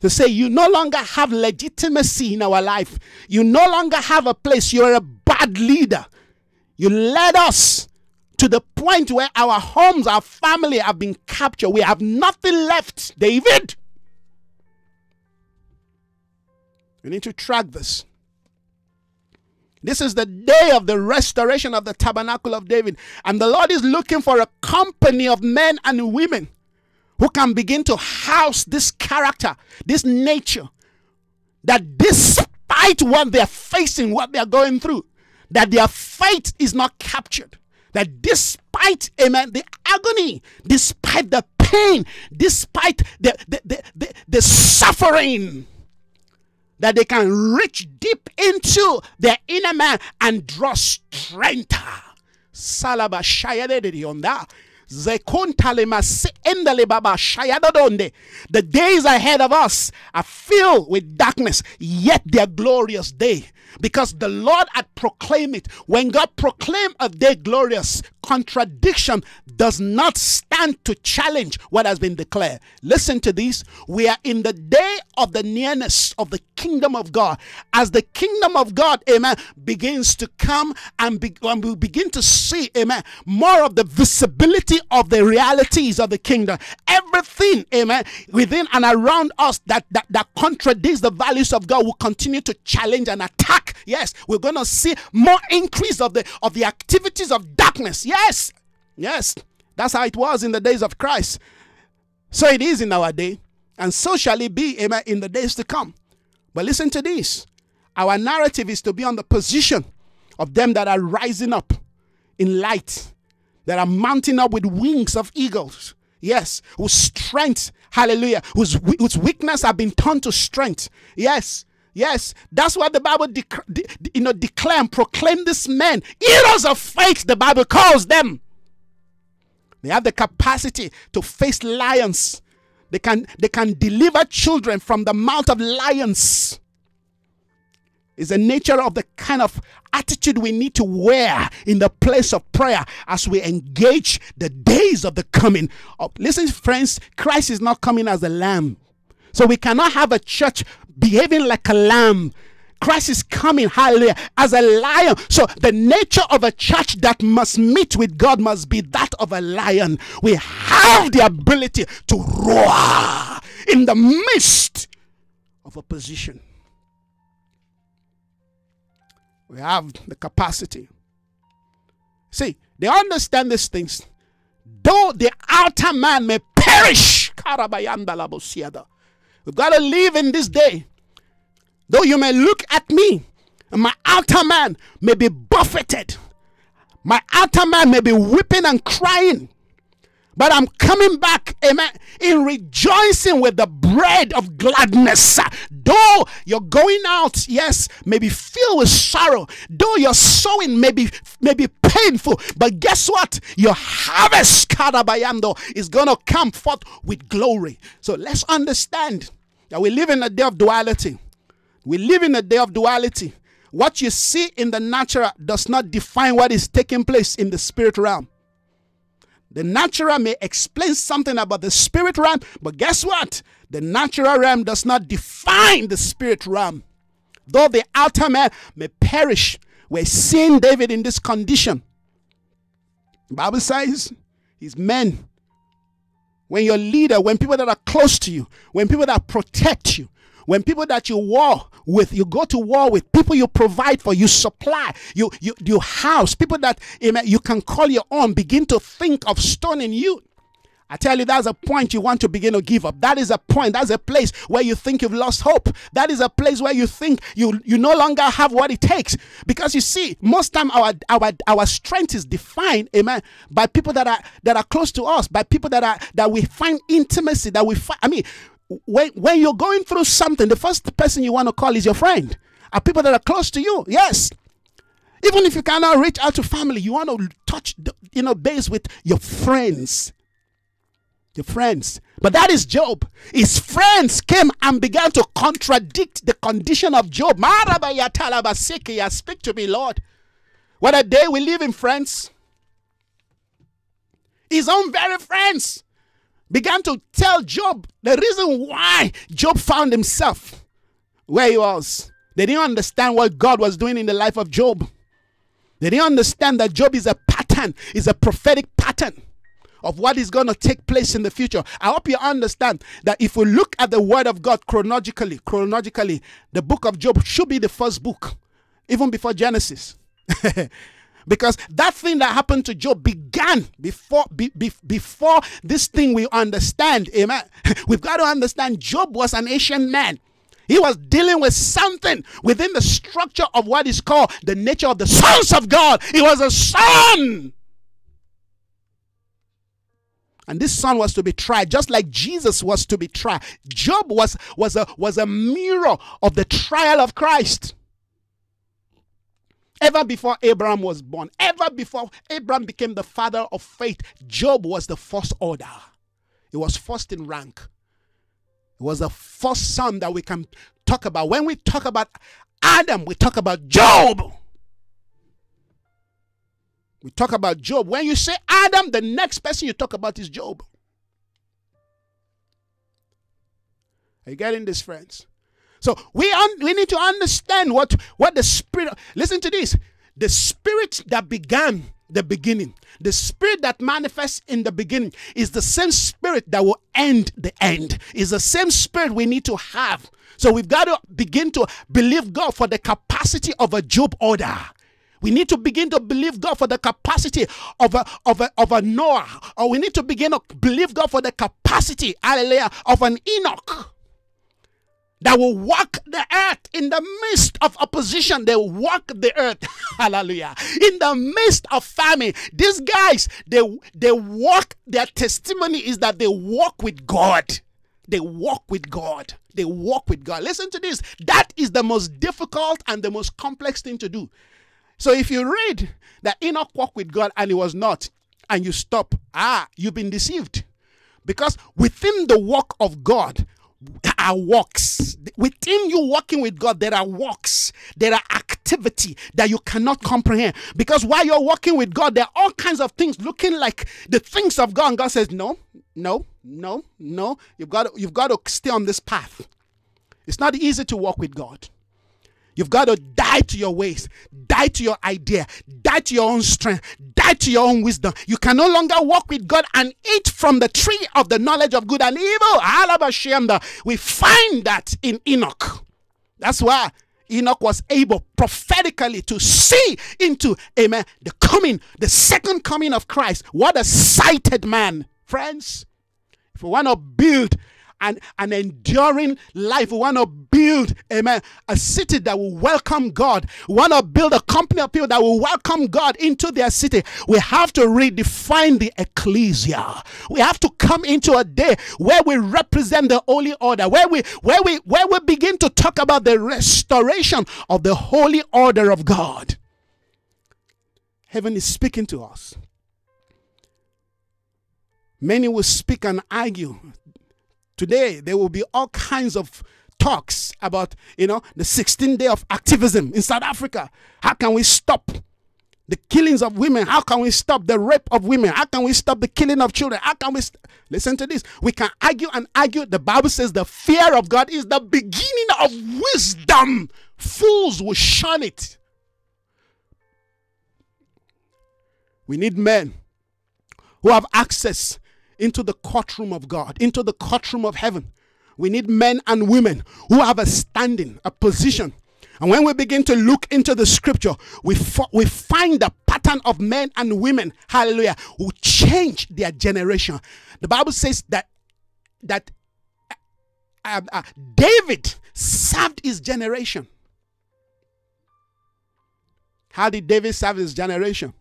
To say you no longer have legitimacy in our life. You no longer have a place. You're a bad leader. You led us to the point where our homes, our family have been captured. We have nothing left, David. We need to track this. This is the day of the restoration of the tabernacle of David. And the Lord is looking for a company of men and women who can begin to house this character, this nature, that despite what they're facing, what they're going through, that their faith is not captured. That despite, amen, the agony, despite the pain, despite the, the, the, the, the suffering, that they can reach deep into their inner man and draw strength. Salaba shayadedionda. The days ahead of us are filled with darkness, yet they're glorious day because the Lord had proclaimed it. When God proclaimed a day glorious, contradiction does not stand to challenge what has been declared. Listen to this. We are in the day of the nearness of the kingdom of God. As the kingdom of God, amen, begins to come and, be, and we begin to see, amen, more of the visibility of the realities of the kingdom. Everything, amen, within and around us that, that, that contradicts the values of God will continue to challenge and attack. Yes, we're going to see more increase of the of the activities of darkness. Yes. Yes. That's how it was in the days of Christ. So it is in our day, and so shall it be, amen, in the days to come. But listen to this. Our narrative is to be on the position of them that are rising up in light, that are mounting up with wings of eagles. Yes, whose strength, hallelujah, whose, whose weakness have been turned to strength. Yes, yes, that's what the Bible, dec- de- you know, declare and proclaim this men, heroes of faith, the Bible calls them. They have the capacity to face lions. They can, they can deliver children from the mouth of lions is the nature of the kind of attitude we need to wear in the place of prayer as we engage the days of the coming of listen friends christ is not coming as a lamb so we cannot have a church behaving like a lamb Christ is coming, hallelujah, as a lion. So the nature of a church that must meet with God must be that of a lion. We have the ability to roar in the midst of opposition. We have the capacity. See, they understand these things. Though the outer man may perish, we've got to live in this day. Though you may look at me, and my outer man may be buffeted, my outer man may be weeping and crying. But I'm coming back, amen, in rejoicing with the bread of gladness. Though you're going out, yes, maybe filled with sorrow. Though your sowing may be, may be painful. But guess what? Your harvest, Karabayando, is going to come forth with glory. So let's understand that we live in a day of duality. We live in a day of duality. What you see in the natural does not define what is taking place in the spirit realm. The natural may explain something about the spirit realm, but guess what? The natural realm does not define the spirit realm. Though the outer man may perish, we're seeing David in this condition. The Bible says he's men. When your leader, when people that are close to you, when people that protect you, when people that you war with, you go to war with, people you provide for, you supply, you you you house, people that you can call your own, begin to think of stoning you. I tell you, that's a point you want to begin to give up. That is a point. That's a place where you think you've lost hope. That is a place where you think you you no longer have what it takes. Because you see, most time our our our strength is defined, amen, by people that are that are close to us, by people that are that we find intimacy, that we find. I mean, when when you're going through something, the first person you want to call is your friend. Are people that are close to you? Yes. Even if you cannot reach out to family, you want to touch, you know, base with your friends your friends. But that is Job. His friends came and began to contradict the condition of Job. Speak to me, Lord. What a day we live in, friends. His own very friends began to tell Job the reason why Job found himself where he was. They didn't understand what God was doing in the life of Job. They didn't understand that Job is a pattern, is a prophetic pattern of what is going to take place in the future. I hope you understand that if we look at the word of God chronologically, chronologically, the book of Job should be the first book, even before Genesis. because that thing that happened to Job began before be, be, before this thing we understand. Amen. We've got to understand Job was an Asian man. He was dealing with something within the structure of what is called the nature of the sons of God. He was a son. And this son was to be tried, just like Jesus was to be tried. Job was, was, a, was a mirror of the trial of Christ. Ever before Abraham was born, ever before Abraham became the father of faith, Job was the first order. He was first in rank. He was the first son that we can talk about. When we talk about Adam, we talk about Job. We talk about Job. When you say Adam, the next person you talk about is Job. Are you getting this, friends? So we un- we need to understand what what the spirit. Listen to this: the spirit that began the beginning, the spirit that manifests in the beginning, is the same spirit that will end the end. Is the same spirit we need to have. So we've got to begin to believe God for the capacity of a Job order. We need to begin to believe God for the capacity of a, of a, of a Noah, or we need to begin to believe God for the capacity, hallelujah, of an Enoch that will walk the earth in the midst of opposition. They walk the earth, hallelujah, in the midst of famine. These guys, they they walk. Their testimony is that they walk with God. They walk with God. They walk with God. Listen to this. That is the most difficult and the most complex thing to do. So if you read that Enoch walked with God and he was not, and you stop, ah, you've been deceived. Because within the walk of God are works. Within you walking with God, there are works, there are activity that you cannot comprehend. Because while you're walking with God, there are all kinds of things looking like the things of God. And God says, No, no, no, no. You've got to, you've got to stay on this path. It's not easy to walk with God. You've got to die to your ways, die to your idea, die to your own strength, die to your own wisdom. You can no longer walk with God and eat from the tree of the knowledge of good and evil. We find that in Enoch. That's why Enoch was able prophetically to see into, amen, the coming, the second coming of Christ. What a sighted man, friends. If we want to build an, an enduring life. We want to build, amen, a city that will welcome God. We want to build a company of people that will welcome God into their city. We have to redefine the ecclesia. We have to come into a day where we represent the holy order, where we where we where we begin to talk about the restoration of the holy order of God. Heaven is speaking to us. Many will speak and argue Today, there will be all kinds of talks about, you know, the 16th day of activism in South Africa. How can we stop the killings of women? How can we stop the rape of women? How can we stop the killing of children? How can we st- listen to this? We can argue and argue. The Bible says the fear of God is the beginning of wisdom. Fools will shun it. We need men who have access into the courtroom of God, into the courtroom of heaven. We need men and women who have a standing, a position, And when we begin to look into the scripture, we, fo- we find the pattern of men and women, hallelujah, who change their generation. The Bible says that that uh, uh, David served his generation. How did David serve his generation?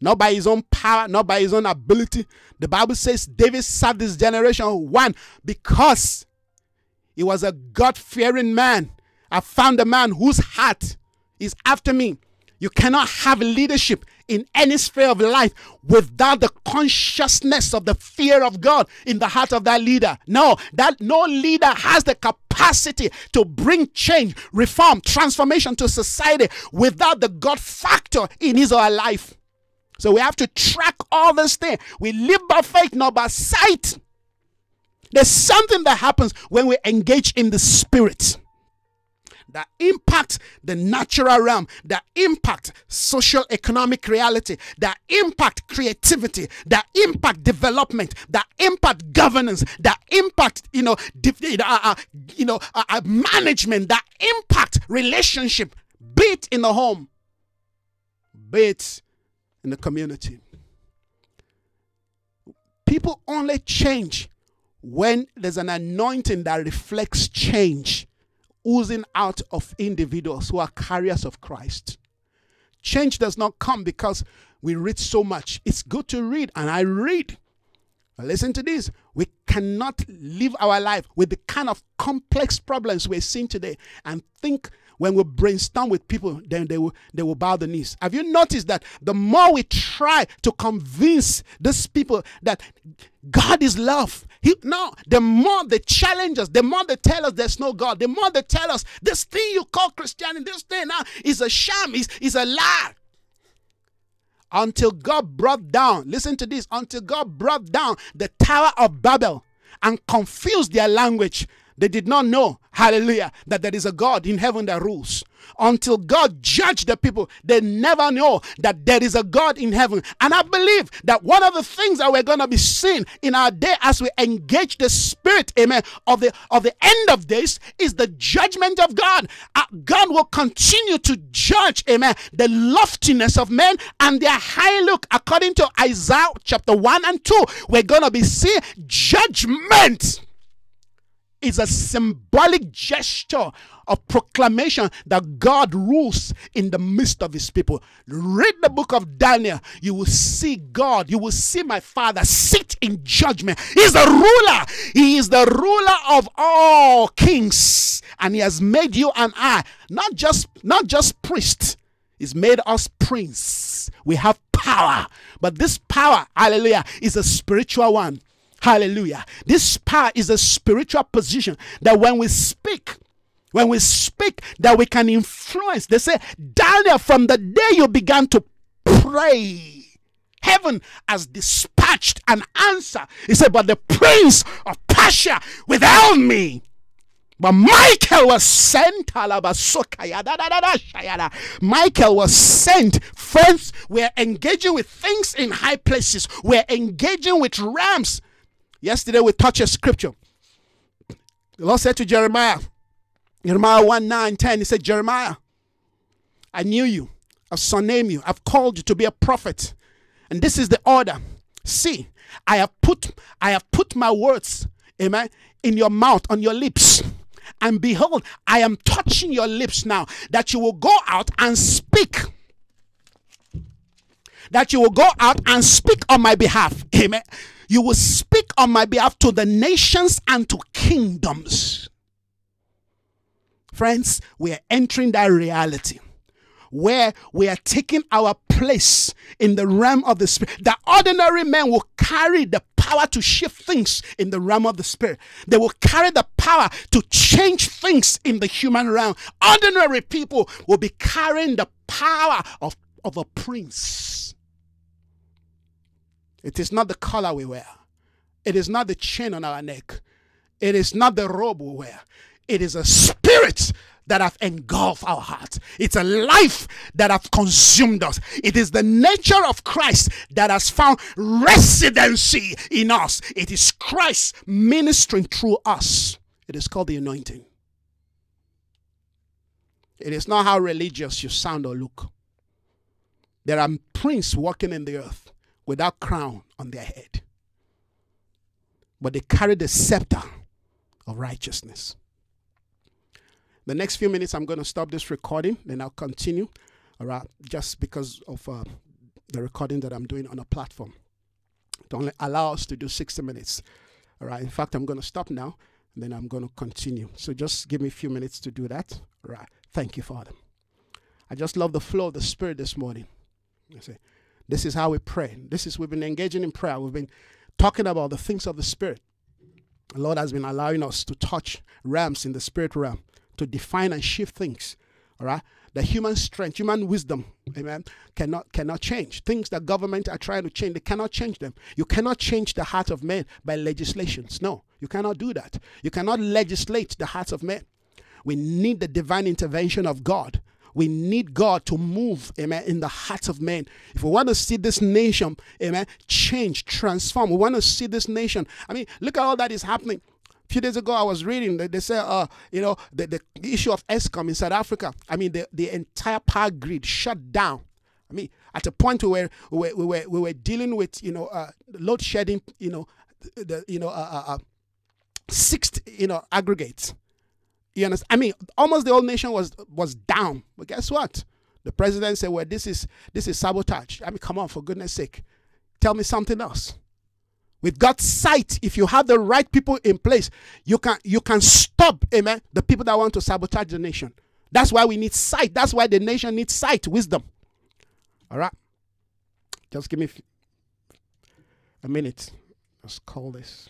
Not by his own power, not by his own ability. The Bible says David served his generation. One, because he was a God fearing man. I found a man whose heart is after me. You cannot have leadership in any sphere of life without the consciousness of the fear of God in the heart of that leader. No, that no leader has the capacity to bring change, reform, transformation to society without the God factor in his or her life. So we have to track all this thing. We live by faith, not by sight. There's something that happens when we engage in the spirit that impact the natural realm, that impact social economic reality, that impact creativity, that impact development, that impact governance, that impact you know, uh, uh, you know, uh, uh, management, that impact relationship, be it in the home, be it in the community. People only change when there's an anointing that reflects change oozing out of individuals who are carriers of Christ. Change does not come because we read so much. It's good to read, and I read. Listen to this. We cannot live our life with the kind of complex problems we're seeing today and think when we brainstorm with people, then they will they will bow the knees. Have you noticed that the more we try to convince these people that God is love, he, no, the more they challenge us, the more they tell us there's no God, the more they tell us this thing you call Christianity, this thing now is a sham, is, is a lie until God brought down, listen to this, until God brought down the Tower of Babel and confused their language. They did not know, hallelujah, that there is a God in heaven that rules. Until God judged the people, they never know that there is a God in heaven. And I believe that one of the things that we're going to be seeing in our day as we engage the spirit, amen, of the of the end of days is the judgment of God. Uh, God will continue to judge, amen, the loftiness of men and their high look. According to Isaiah chapter 1 and 2, we're going to be seeing judgment is a symbolic gesture of proclamation that God rules in the midst of his people. Read the book of Daniel. You will see God. You will see my father sit in judgment. He's the ruler. He is the ruler of all kings. And he has made you and I not just not just priests. He's made us prince. We have power. But this power, hallelujah, is a spiritual one. Hallelujah. This power is a spiritual position that when we speak, when we speak, that we can influence. They say, Daniel, from the day you began to pray, heaven has dispatched an answer. He said, But the prince of Persia without me. But Michael was sent. Michael was sent. Friends, we're engaging with things in high places. We're engaging with rams Yesterday we touched a scripture. The Lord said to Jeremiah, Jeremiah 1 9 10, He said, Jeremiah, I knew you, I've surnamed you, I've called you to be a prophet. And this is the order. See, I have put I have put my words, amen, in your mouth, on your lips. And behold, I am touching your lips now, that you will go out and speak. That you will go out and speak on my behalf. Amen. You will speak on my behalf to the nations and to kingdoms. Friends, we are entering that reality where we are taking our place in the realm of the spirit. The ordinary man will carry the power to shift things in the realm of the spirit. They will carry the power to change things in the human realm. Ordinary people will be carrying the power of, of a prince. It is not the color we wear. It is not the chain on our neck. It is not the robe we wear. It is a spirit that have engulfed our hearts. It's a life that have consumed us. It is the nature of Christ that has found residency in us. It is Christ ministering through us. It is called the anointing. It is not how religious you sound or look. There are princes walking in the earth without crown on their head, but they carry the scepter of righteousness. The next few minutes, I'm going to stop this recording, then I'll continue. All right, just because of uh, the recording that I'm doing on a platform. Only allow us to do 60 minutes. All right. In fact, I'm going to stop now, and then I'm going to continue. So just give me a few minutes to do that. All right. Thank you, Father. I just love the flow of the Spirit this morning. I say, this is how we pray. This is we've been engaging in prayer. We've been talking about the things of the Spirit. The Lord has been allowing us to touch realms in the spirit realm to define and shift things. All right. The human strength, human wisdom, amen, cannot cannot change. Things that government are trying to change, they cannot change them. You cannot change the heart of men by legislations. No, you cannot do that. You cannot legislate the hearts of men. We need the divine intervention of God. We need God to move, amen, in the hearts of men. If we want to see this nation, amen, change, transform, we want to see this nation. I mean, look at all that is happening a few days ago, I was reading that they said, uh, you know, the, the issue of Eskom in South Africa. I mean, the, the entire power grid shut down. I mean, at a point where we were, we were, we were dealing with you know uh, load shedding, you know, the you know uh, uh, uh sixth you know aggregates. You understand? I mean, almost the whole nation was was down. But guess what? The president said, "Well, this is this is sabotage." I mean, come on, for goodness sake, tell me something else. With God's sight, if you have the right people in place, you can you can stop, amen, the people that want to sabotage the nation. That's why we need sight. That's why the nation needs sight, wisdom. All right. Just give me a minute. Let's call this.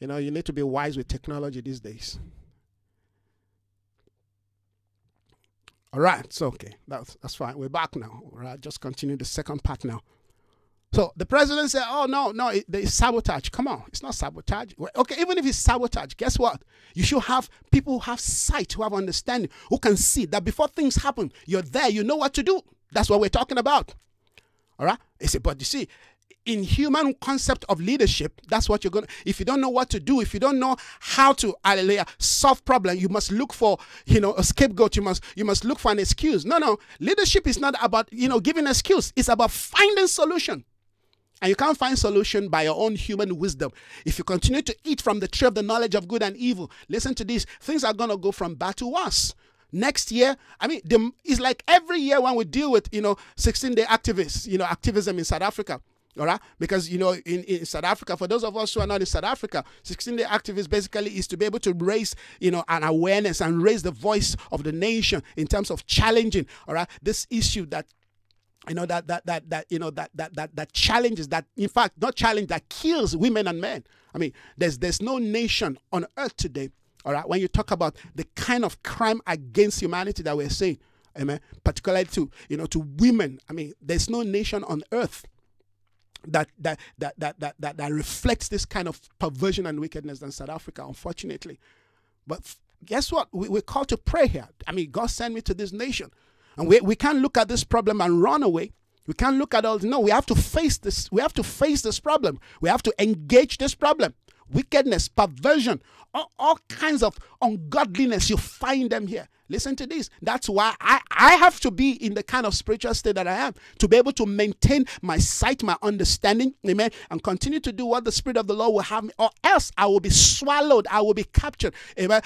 You know, you need to be wise with technology these days. All right, so okay, that's that's fine. We're back now. All right, just continue the second part now. So the president said, "Oh no, no, it, it's sabotage. Come on, it's not sabotage. Okay, even if it's sabotage, guess what? You should have people who have sight, who have understanding, who can see that before things happen, you're there. You know what to do. That's what we're talking about. All right. He said, but you see, in human concept of leadership, that's what you're going to, if you don't know what to do, if you don't know how to, solve problem, you must look for, you know, a scapegoat. You must, you must look for an excuse. No, no. Leadership is not about, you know, giving excuse. It's about finding solution. And you can't find solution by your own human wisdom. If you continue to eat from the tree of the knowledge of good and evil, listen to this, things are going to go from bad to worse next year i mean the, it's like every year when we deal with you know 16 day activists you know activism in south africa all right? Because you know in, in south africa for those of us who are not in south africa 16 day activists basically is to be able to raise you know an awareness and raise the voice of the nation in terms of challenging all right this issue that you know that that that that you know that that that that challenges that in fact not challenge that kills women and men. I mean there's there's no nation on earth today all right when you talk about the kind of crime against humanity that we're seeing amen particularly to you know to women. I mean there's no nation on earth that that, that that that that reflects this kind of perversion and wickedness than South Africa, unfortunately. But guess what? We, we're called to pray here. I mean, God sent me to this nation. And we, we can't look at this problem and run away. We can't look at all. No, we have to face this. We have to face this problem. We have to engage this problem. Wickedness, perversion, all, all kinds of ungodliness. You find them here. Listen to this. That's why I, I have to be in the kind of spiritual state that I am to be able to maintain my sight, my understanding, amen, and continue to do what the Spirit of the Lord will have me, or else I will be swallowed, I will be captured, amen.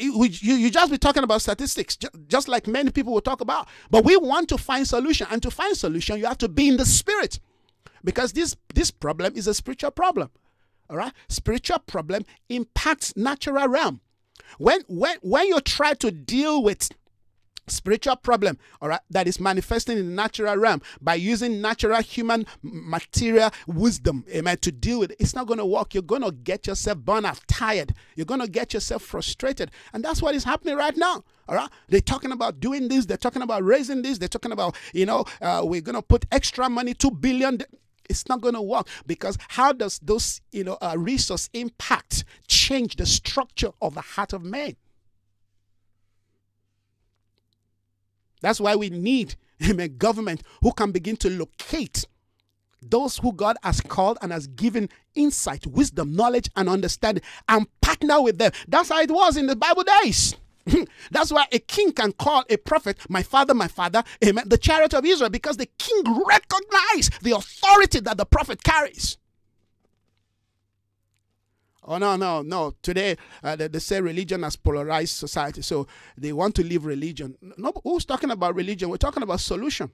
You, you just be talking about statistics, just like many people will talk about. But we want to find solution, and to find solution, you have to be in the Spirit because this, this problem is a spiritual problem. All right, spiritual problem impacts natural realm. When when when you try to deal with spiritual problem all right that is manifesting in the natural realm by using natural human material wisdom amen to deal with it it's not going to work. You're going to get yourself burned out tired. You're going to get yourself frustrated. And that's what is happening right now all right? They're talking about doing this. They're talking about raising this. They're talking about you know uh, we're going to put extra money 2 billion it's not going to work because how does those you know uh, resource impact change the structure of the heart of man that's why we need a government who can begin to locate those who God has called and has given insight, wisdom, knowledge, and understanding, and partner with them. That's how it was in the Bible days. That's why a king can call a prophet, my father, my father, amen, the chariot of Israel, because the king recognized the authority that the prophet carries. Oh, no, no, no. Today, uh, they, they, say religion has polarized society, so they want to leave religion. No, who's talking about religion? We're talking about solution.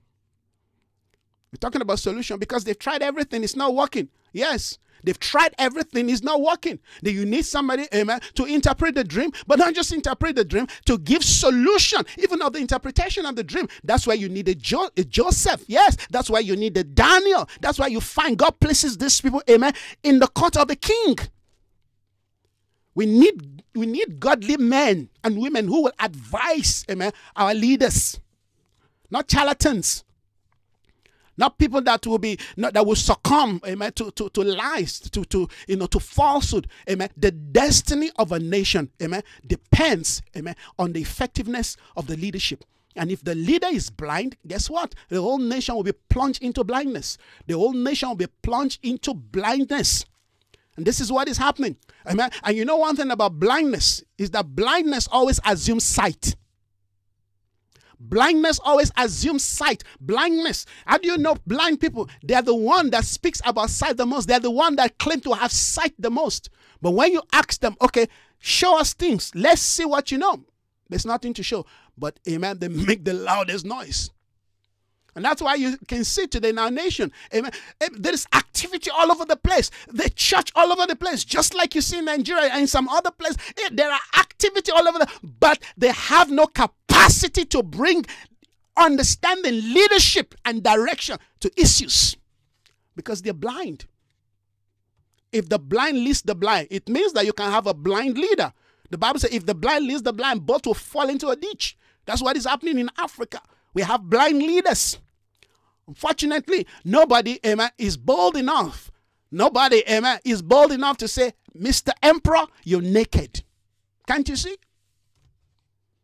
We're talking about solution because they've tried everything, it's not working. Yes, they've tried everything, it's not working. Then you need somebody, amen, to interpret the dream, but not just interpret the dream, to give solution, even of the interpretation of the dream. That's why you need a, jo- a Joseph. Yes, that's why you need a Daniel. That's why you find God places these people, amen, in the court of the king. We need we need godly men and women who will advise, amen, our leaders, not charlatans not people that will be not that will succumb amen to, to, to lies to, to you know to falsehood amen the destiny of a nation amen depends amen on the effectiveness of the leadership and if the leader is blind, guess what? The whole nation will be plunged into blindness. The whole nation will be plunged into blindness. And this is what is happening. Amen. And you know one thing about blindness is that blindness always assumes sight. Blindness always assumes sight. Blindness. How do you know blind people? They're the one that speaks about sight the most. They're the one that claim to have sight the most. But when you ask them, okay, show us things. Let's see what you know. There's nothing to show. But amen, they make the loudest noise. And that's why you can see today in our nation, amen, eh, there is activity all over the place. The church all over the place, just like you see in Nigeria and some other place. Eh, there are activity all over the, but they have no capacity to bring understanding, leadership, and direction to issues because they're blind. If the blind leads the blind, it means that you can have a blind leader. The Bible says if the blind leads the blind, both will fall into a ditch. That's what is happening in Africa. We have blind leaders. Unfortunately, nobody, amen, is bold enough. Nobody, amen, is bold enough to say, Mr. Emperor, you're naked. Can't you see?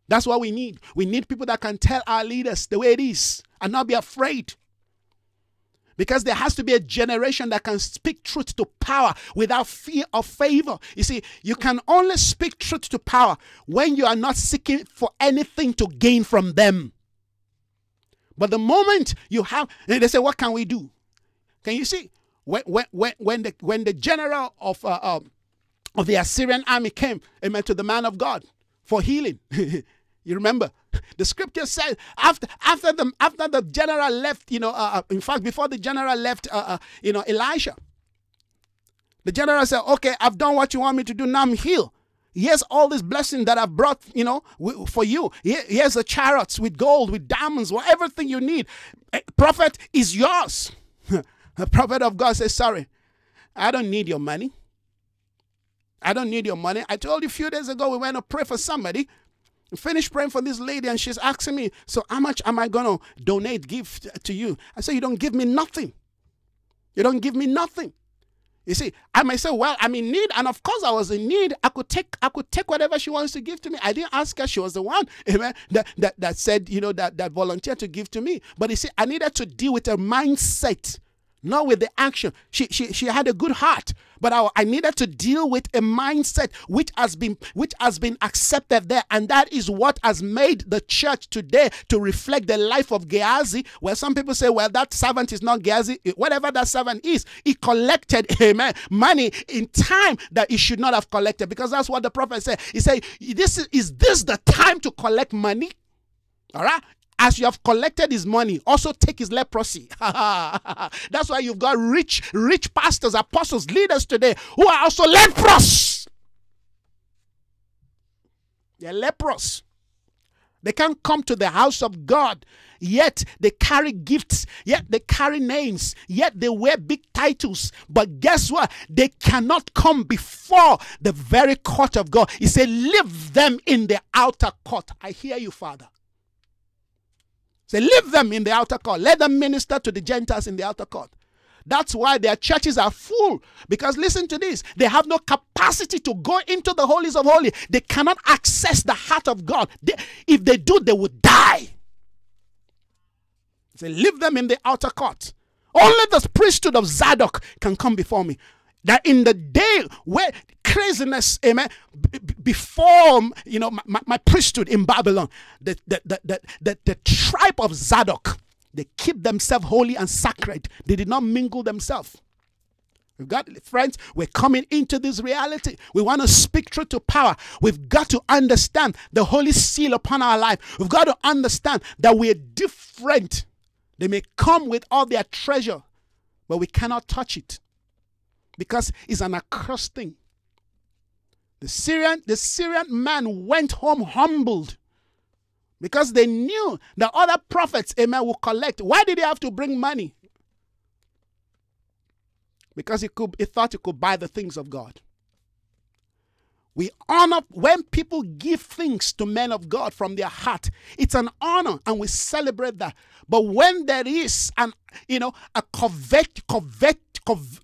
That's what we need. We need people that can tell our leaders the way it is and not be afraid. Because there has to be a generation that can speak truth to power without fear of favor. You see, you can only speak truth to power when you are not seeking for anything to gain from them. But the moment you have, they say, what can we do? Can you see? When, when, when, the, when the general of, uh, uh, of the Assyrian army came, amen, to the man of God for healing. you remember? The scripture says after after the after the general left, you know, uh, uh in fact, before the general left, uh, uh, you know, Elisha, the general said, "Okay, I've done what you want me to do. Now I'm healed." Here's all this blessing that I've brought, you know, for you. Here's the chariots with gold, with diamonds, with everything you need. Eh, prophet is yours. the prophet of God says, Sorry, I don't need your money. I don't need your money. I told you a few days ago we went to pray for somebody. Finished praying for this lady, and she's asking me, So, how much am I going to donate, give to you? I said, You don't give me nothing. You don't give me nothing. You see, I might say, well, I'm in need, and of course I was in need. I could take, I could take whatever she wants to give to me. I didn't ask her; she was the one, amen, that that, that said, you know, that that volunteered to give to me. But you see, I needed to deal with a mindset not with the action. She, she, she had a good heart, but I, I needed to deal with a mindset which has been which has been accepted there, and that is what has made the church today to reflect the life of Gehazi. Where some people say, "Well, that servant is not Gehazi. Whatever that servant is, he collected, amen, money in time that he should not have collected, because that's what the prophet said. He said, "This is, is this the time to collect money?" All right. As you have collected his money, also take his leprosy. That's why you've got rich, rich pastors, apostles, leaders today who are also leprous. They're leprous. They can't come to the house of God, yet they carry gifts, yet they carry names, yet they wear big titles. But guess what? They cannot come before the very court of God. He said, Leave them in the outer court. I hear you, Father. Say, leave them in the outer court. Let them minister to the Gentiles in the outer court. That's why their churches are full. Because listen to this they have no capacity to go into the holies of holy. They cannot access the heart of God. They, if they do, they would die. Say, leave them in the outer court. Only the priesthood of Zadok can come before me. That in the day where craziness, amen, before you know my, my, priesthood in Babylon, the, the, the, the, the tribe of Zadok, they keep themselves holy and sacred. They did not mingle themselves. We've got friends, we're coming into this reality. We want to speak truth to power. We've got to understand the holy seal upon our life. We've got to understand that we're different. They may come with all their treasure, but we cannot touch it because it's an accursed thing. The Syrian, the Syrian man went home humbled because they knew that other prophets, amen, would collect. Why did they have to bring money? Because he could he thought he could buy the things of God. We honor when people give things to men of God from their heart. It's an honor and we celebrate that. But when there is an you know a covet covet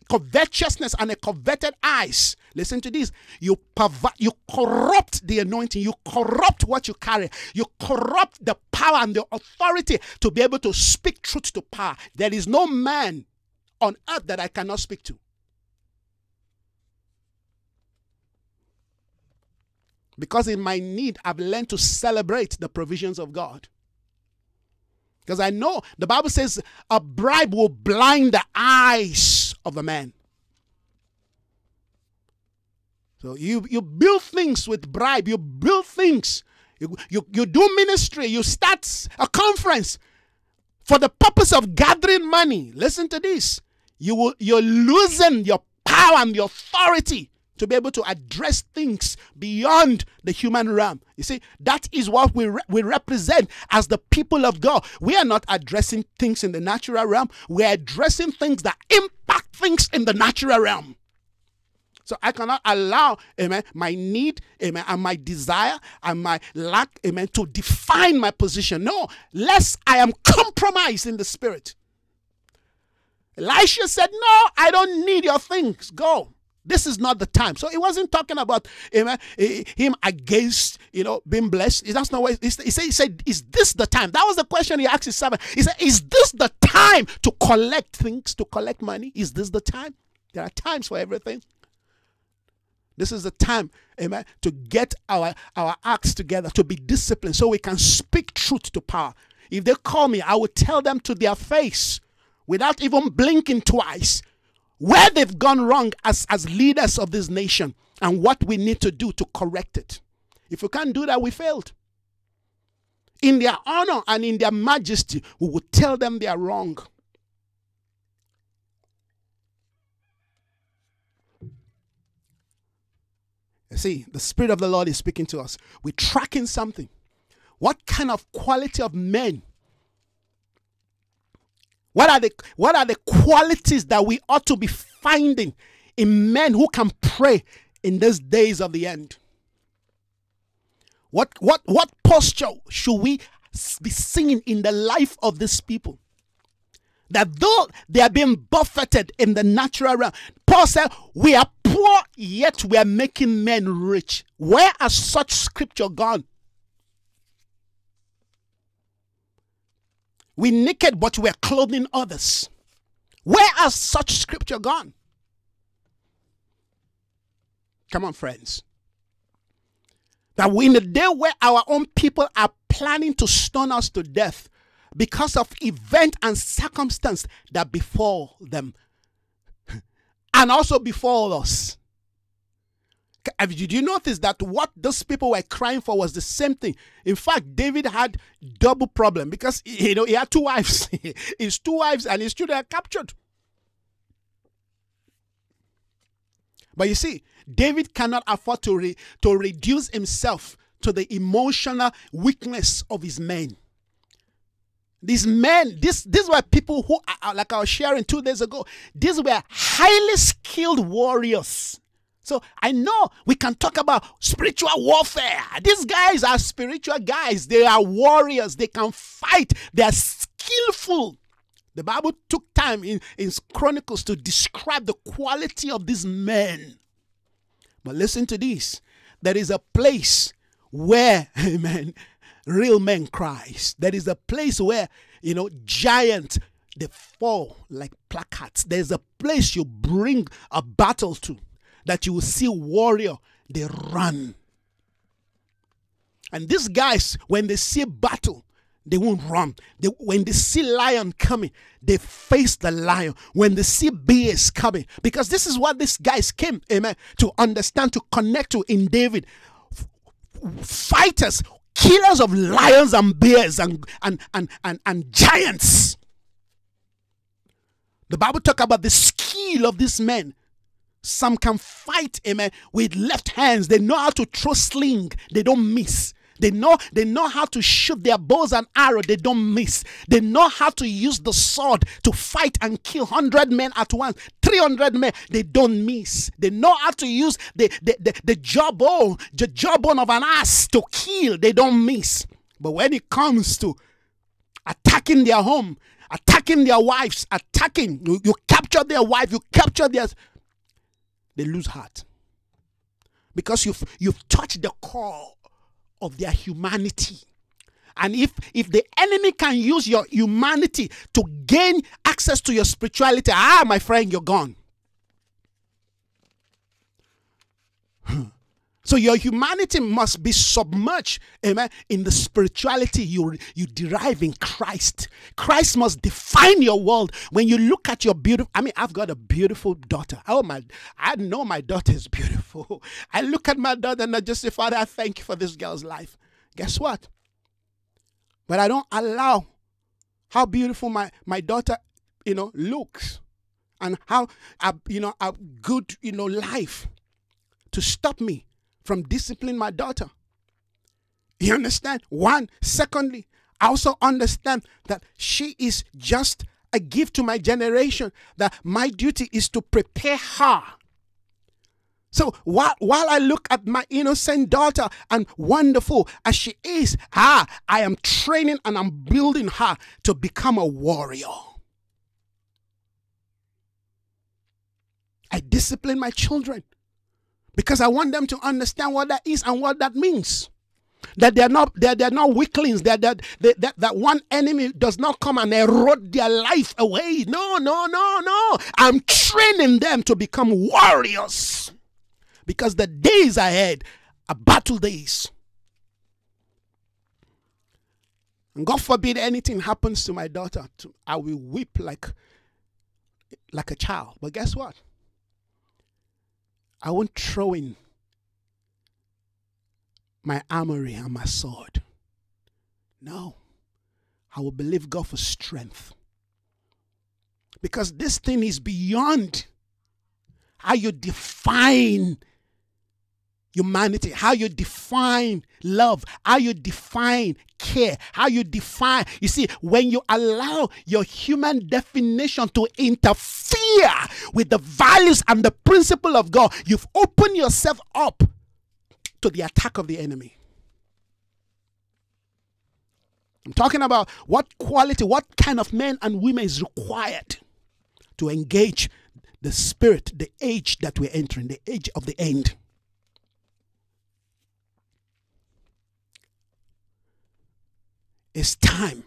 covetousness and a coveted eyes. Listen to this. You pervert, you corrupt the anointing. You corrupt what you carry. You corrupt the power and the authority to be able to speak truth to power. There is no man on earth that I cannot speak to. Because in my need, I've learned to celebrate the provisions of God. Because I know the Bible says a bribe will blind the eyes of a man. So you, you build things with bribe, you build things, you, you, you do ministry, you start a conference for the purpose of gathering money. Listen to this. You will you're losing your power and your authority to be able to address things beyond the human realm. You see, that is what we, re- we represent as the people of God. We are not addressing things in the natural realm, we're addressing things that impact things in the natural realm. So I cannot allow, amen, my need, amen, and my desire and my lack, amen, to define my position. No, lest I am compromised in the spirit. Elisha said, No, I don't need your things. Go. This is not the time. So he wasn't talking about him, eh, eh, him against, you know, being blessed. That's not what he said. He said, Is this the time? That was the question he asked his servant. He said, Is this the time to collect things, to collect money? Is this the time? There are times for everything. This is the time, amen, to get our, our acts together, to be disciplined so we can speak truth to power. If they call me, I will tell them to their face without even blinking twice where they've gone wrong as, as leaders of this nation and what we need to do to correct it. If we can't do that, we failed. In their honor and in their majesty, we will tell them they are wrong. See, the Spirit of the Lord is speaking to us. We're tracking something. What kind of quality of men what are the what are the qualities that we ought to be finding in men who can pray in these days of the end? What what what posture should we be seeing in the life of these people? That though they are being buffeted in the natural realm, Paul said, We are poor, yet we are making men rich. Where has such scripture gone? We naked, but we're clothing others. Where has such scripture gone? Come on, friends. That we, in the day where our own people are planning to stone us to death because of event and circumstance that befall them and also befall us. Did you notice that what those people were crying for was the same thing? In fact, David had double problem because you know he had two wives. his two wives and his children are captured. But you see, David cannot afford to re, to reduce himself to the emotional weakness of his men. These men, this these were people who, uh, uh, like I was sharing two days ago, these were highly skilled warriors so I know we can talk about spiritual warfare. These guys are spiritual guys. They are warriors. They can fight. They are skillful. The Bible took time in, in Chronicles to describe the quality of these men. But listen to this. There is a place where, amen, real men cries. There is a place where, you know, giant they fall like placards. There's a place you bring a battle to that you will see warrior, they run. And these guys, when they see battle, they won't run. They, when they see lion coming, they face the lion. When they see bears coming, because this is what these guys came, amen, to understand, to connect to in David. Fighters, killers of lions and bears and, and, and, and, and giants. The Bible talk about the skill of these men. Some can fight, amen, with left hands. They know how to throw sling. They don't miss. They know they know how to shoot their bows and arrow. They don't miss. They know how to use the sword to fight and kill hundred men at once, three hundred men. They don't miss. They know how to use the the the, the jawbone, the jawbone of an ass to kill. They don't miss. But when it comes to attacking their home, attacking their wives, attacking you, you capture their wife, you capture their, they lose heart because you've you've touched the core of their humanity. And if if the enemy can use your humanity to gain access to your spirituality, ah, my friend, you're gone. So your humanity must be submerged, amen, in the spirituality you, you derive in Christ. Christ must define your world. When you look at your beautiful, I mean, I've got a beautiful daughter. Oh my, I know my daughter is beautiful. I look at my daughter and I just say, Father, I thank you for this girl's life. Guess what? But I don't allow how beautiful my, my daughter, you know, looks and how, you know, a good, you know, life to stop me from disciplining my daughter. You understand? One. Secondly, I also understand that she is just a gift to my generation, that my duty is to prepare her. So while, while I look at my innocent daughter and wonderful as she is, ah, I am training and I'm building her to become a warrior. I discipline my children because I want them to understand what that is and what that means. That they're not they're, they're not weaklings. That that, that that that one enemy does not come and erode their life away. No, no, no, no. I'm training them to become warriors because the days ahead are battle days. And God forbid anything happens to my daughter, I will weep like like a child. But guess what? I won't throw in my armory and my sword. No. I will believe God for strength. Because this thing is beyond how you define humanity, how you define love, how you define care, how you define. You see, when you allow your human definition to interfere with the values and the principle of God, you've opened yourself up to the attack of the enemy. I'm talking about what quality, what kind of men and women is required to engage the spirit, the age that we're entering, the age of the end. It's time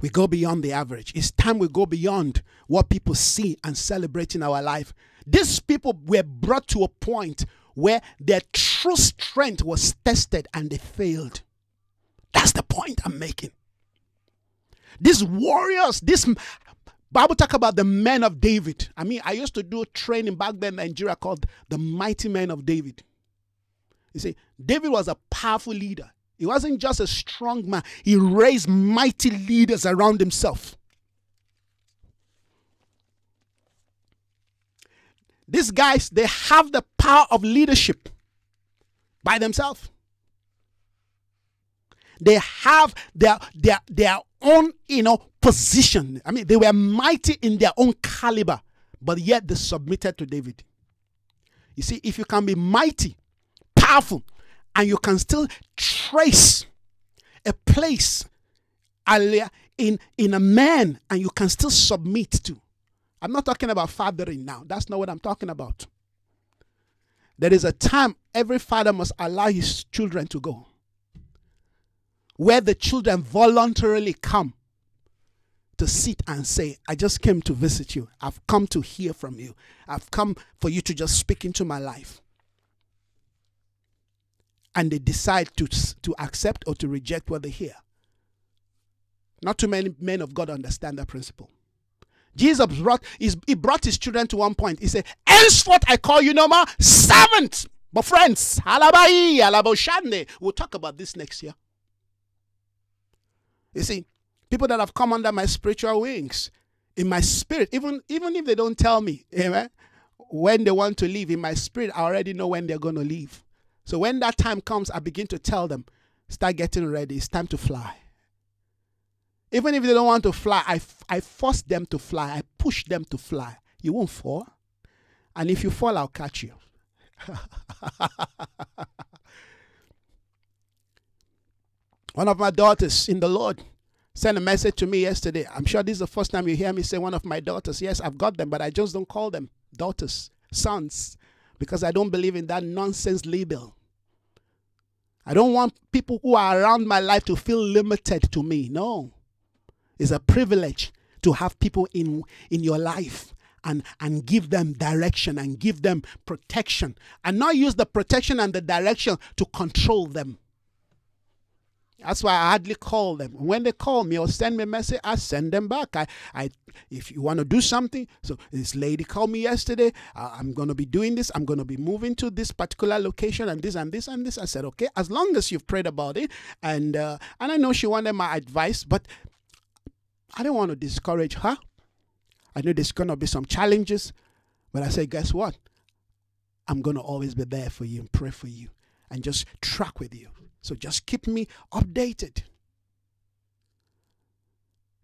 we go beyond the average. It's time we go beyond what people see and celebrate in our life. These people were brought to a point where their true strength was tested and they failed. That's the point I'm making. These warriors, this Bible talk about the men of David. I mean, I used to do training back then in Nigeria called the mighty men of David. You see, David was a powerful leader. He wasn't just a strong man, he raised mighty leaders around himself. These guys, they have the power of leadership by themselves. They have their, their, their own, you know, position. I mean, they were mighty in their own caliber, but yet they submitted to David. You see, if you can be mighty, powerful, and you can still trace a place in, in a man and you can still submit to. I'm not talking about fathering now. That's not what I'm talking about. There is a time every father must allow his children to go, where the children voluntarily come to sit and say, I just came to visit you. I've come to hear from you. I've come for you to just speak into my life. And they decide to, to accept or to reject what they hear. Not too many men of God understand that principle. Jesus brought his, he brought his children to one point. He said, Henceforth I call you no more servant, but friends. We'll talk about this next year. You see, people that have come under my spiritual wings, in my spirit, even even if they don't tell me, amen, when they want to leave, in my spirit, I already know when they're going to leave. So when that time comes, I begin to tell them, start getting ready. It's time to fly. Even if they don't want to fly, I, I force them to fly. I push them to fly. You won't fall. And if you fall, I'll catch you. One of my daughters in the Lord sent a message to me yesterday. I'm sure this is the first time you hear me say one of my daughters. Yes, I've got them, but I just don't call them daughters, sons, because I don't believe in that nonsense label. I don't want people who are around my life to feel limited to me. No. It's a privilege to have people in in your life and and give them direction and give them protection and not use the protection and the direction to control them. That's why I hardly call them. When they call me or send me a message, I send them back. I, I, if you want to do something, so this lady called me yesterday. Uh, I'm going to be doing this. I'm going to be moving to this particular location and this and this and this. I said, okay, as long as you've prayed about it, and uh, and I know she wanted my advice, but I don't want to discourage her. I know there's going to be some challenges, but I said, guess what? I'm going to always be there for you and pray for you and just track with you. So just keep me updated.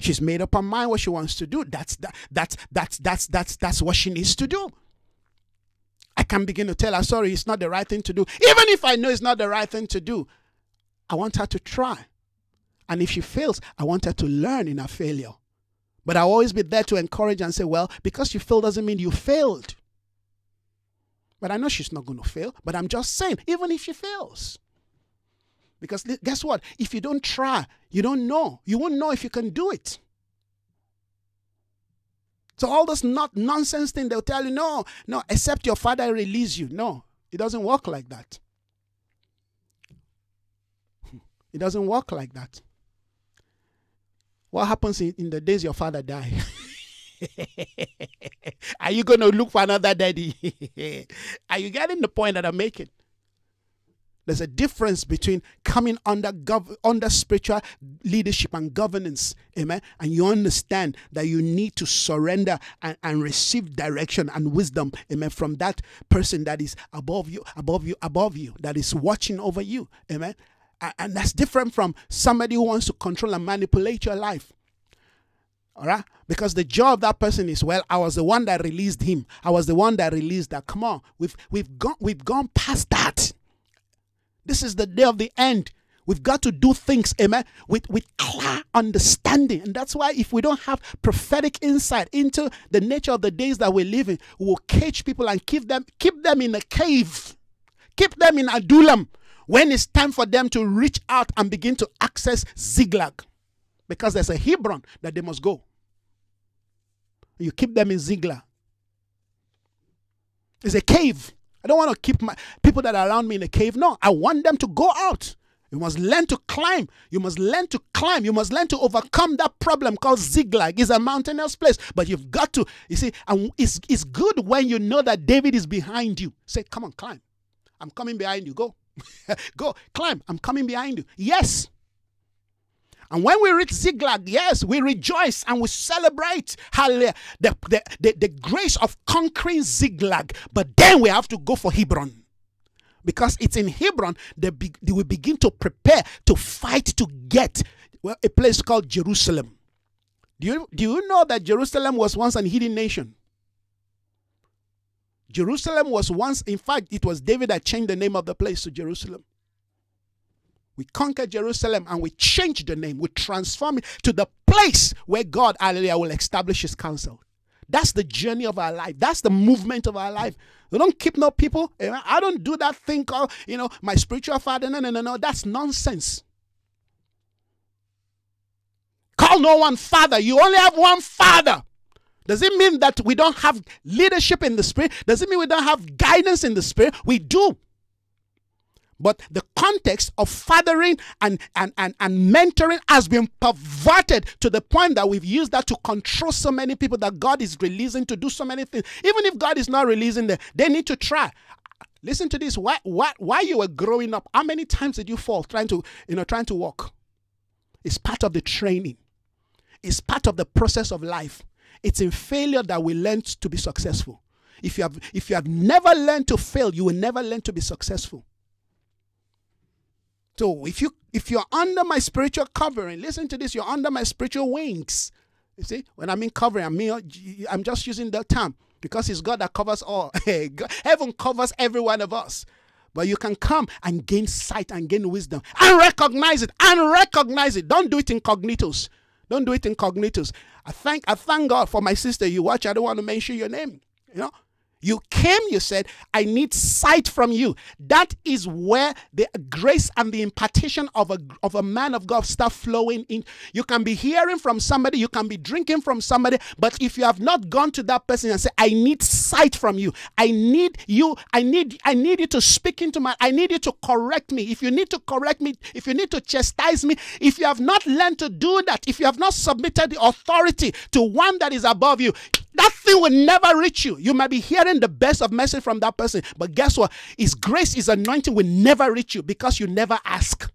She's made up her mind what she wants to do. That's that, that's that's that's that's that's what she needs to do. I can begin to tell her, sorry, it's not the right thing to do. Even if I know it's not the right thing to do, I want her to try. And if she fails, I want her to learn in her failure. But I'll always be there to encourage and say, well, because you failed doesn't mean you failed. But I know she's not going to fail. But I'm just saying, even if she fails. Because guess what? If you don't try, you don't know. You won't know if you can do it. So all this not nonsense thing, they'll tell you, no, no, except your father release you. No, it doesn't work like that. It doesn't work like that. What happens in, in the days your father die? Are you going to look for another daddy? Are you getting the point that I'm making? There's a difference between coming under gov- under spiritual leadership and governance, amen. And you understand that you need to surrender and, and receive direction and wisdom, amen, from that person that is above you, above you, above you, that is watching over you, amen and that's different from somebody who wants to control and manipulate your life. All right? Because the job of that person is, well, I was the one that released him. I was the one that released that. Come on. We've we've gone we've gone past that. This is the day of the end. We've got to do things, amen, with, with clear understanding. And that's why if we don't have prophetic insight into the nature of the days that we're living, we will cage people and keep them, keep them in a cave. Keep them in Adullam when it's time for them to reach out and begin to access Ziklag, because there's a Hebron that they must go. You keep them in Ziklag. It's a cave. I don't want to keep my people that are around me in a cave. No, I want them to go out. You must learn to climb. You must learn to climb. You must learn to overcome that problem called Ziklag. It's a mountainous place, but you've got to. You see, and it's, it's good when you know that David is behind you. Say, come on, climb. I'm coming behind you. Go. Go, climb. I'm coming behind you. Yes. And when we reach Ziklag, yes, we rejoice and we celebrate the, the, the, the grace of conquering Ziklag. But then we have to go for Hebron. Because it's in Hebron they, be, they will begin to prepare to fight to get well, a place called Jerusalem. Do you, do you know that Jerusalem was once an hidden nation? Jerusalem was once, in fact, it was David that changed the name of the place to Jerusalem. We conquered Jerusalem and we change the name. We transform it to the place where God, hallelujah, will establish his counsel. That's the journey of our life. That's the movement of our life. We don't keep no people. Eh, I don't do that thing called, you know, my spiritual father. No, no, no, no. That's nonsense. call no one father. You only have one father. Does it mean that we don't have leadership in the spirit? Does it mean we don't have guidance in the spirit? We do. But the context of fathering and, and, and, and mentoring has been perverted to the point that we've used that to control so many people that God is releasing to do so many things. Even if God is not releasing them, they need to try. Listen to this. Why, why, why you were growing up, how many times did you fall trying to, you know, trying to walk? It's part of the training. It's part of the process of life. It's in failure that we learn to be successful. If you have if you have never learned to fail, you will never learn to be successful. So if you if you're under my spiritual covering, listen to this, you're under my spiritual wings. You see, when I mean covering, I mean uh, I'm just using the term because it's God that covers all. Heaven covers every one of us. But you can come and gain sight and gain wisdom and recognize it and recognize it. Don't do it incognitos. Don't do it incognitos. I thank I thank God for my sister. You watch, I don't want to mention your name. You know, you came, you said, I need sight from you. That is where the grace and the impartation of a, of a man of God start flowing in. You can be hearing from somebody, you can be drinking from somebody, but if you have not gone to that person and say, I need sight from you, I need you, I need, I need you to speak into my, I need you to correct me. If you need to correct me, if you need to chastise me, if you have not learned to do that, if you have not submitted the authority to one that is above you, that thing will never reach you. You might be hearing the best of message from that person, but guess what? His grace, his anointing will never reach you because you never ask.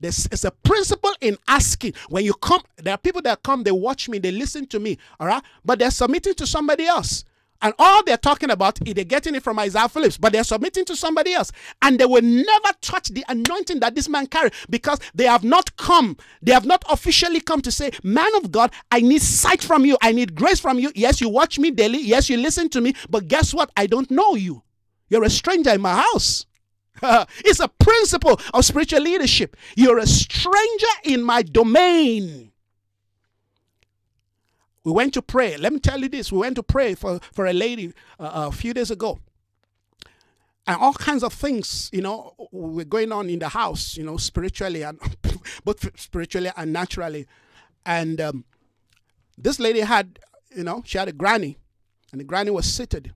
There's it's a principle in asking. When you come, there are people that come, they watch me, they listen to me, all right, but they're submitting to somebody else. And all they're talking about is they're getting it from Isaiah Phillips, but they're submitting to somebody else. And they will never touch the anointing that this man carried because they have not come, they have not officially come to say, Man of God, I need sight from you, I need grace from you. Yes, you watch me daily, yes, you listen to me, but guess what? I don't know you. You're a stranger in my house. it's a principle of spiritual leadership. You're a stranger in my domain. We went to pray. Let me tell you this. We went to pray for, for a lady uh, a few days ago. And all kinds of things, you know, were going on in the house, you know, spiritually and both spiritually and naturally. And um, this lady had, you know, she had a granny, and the granny was seated.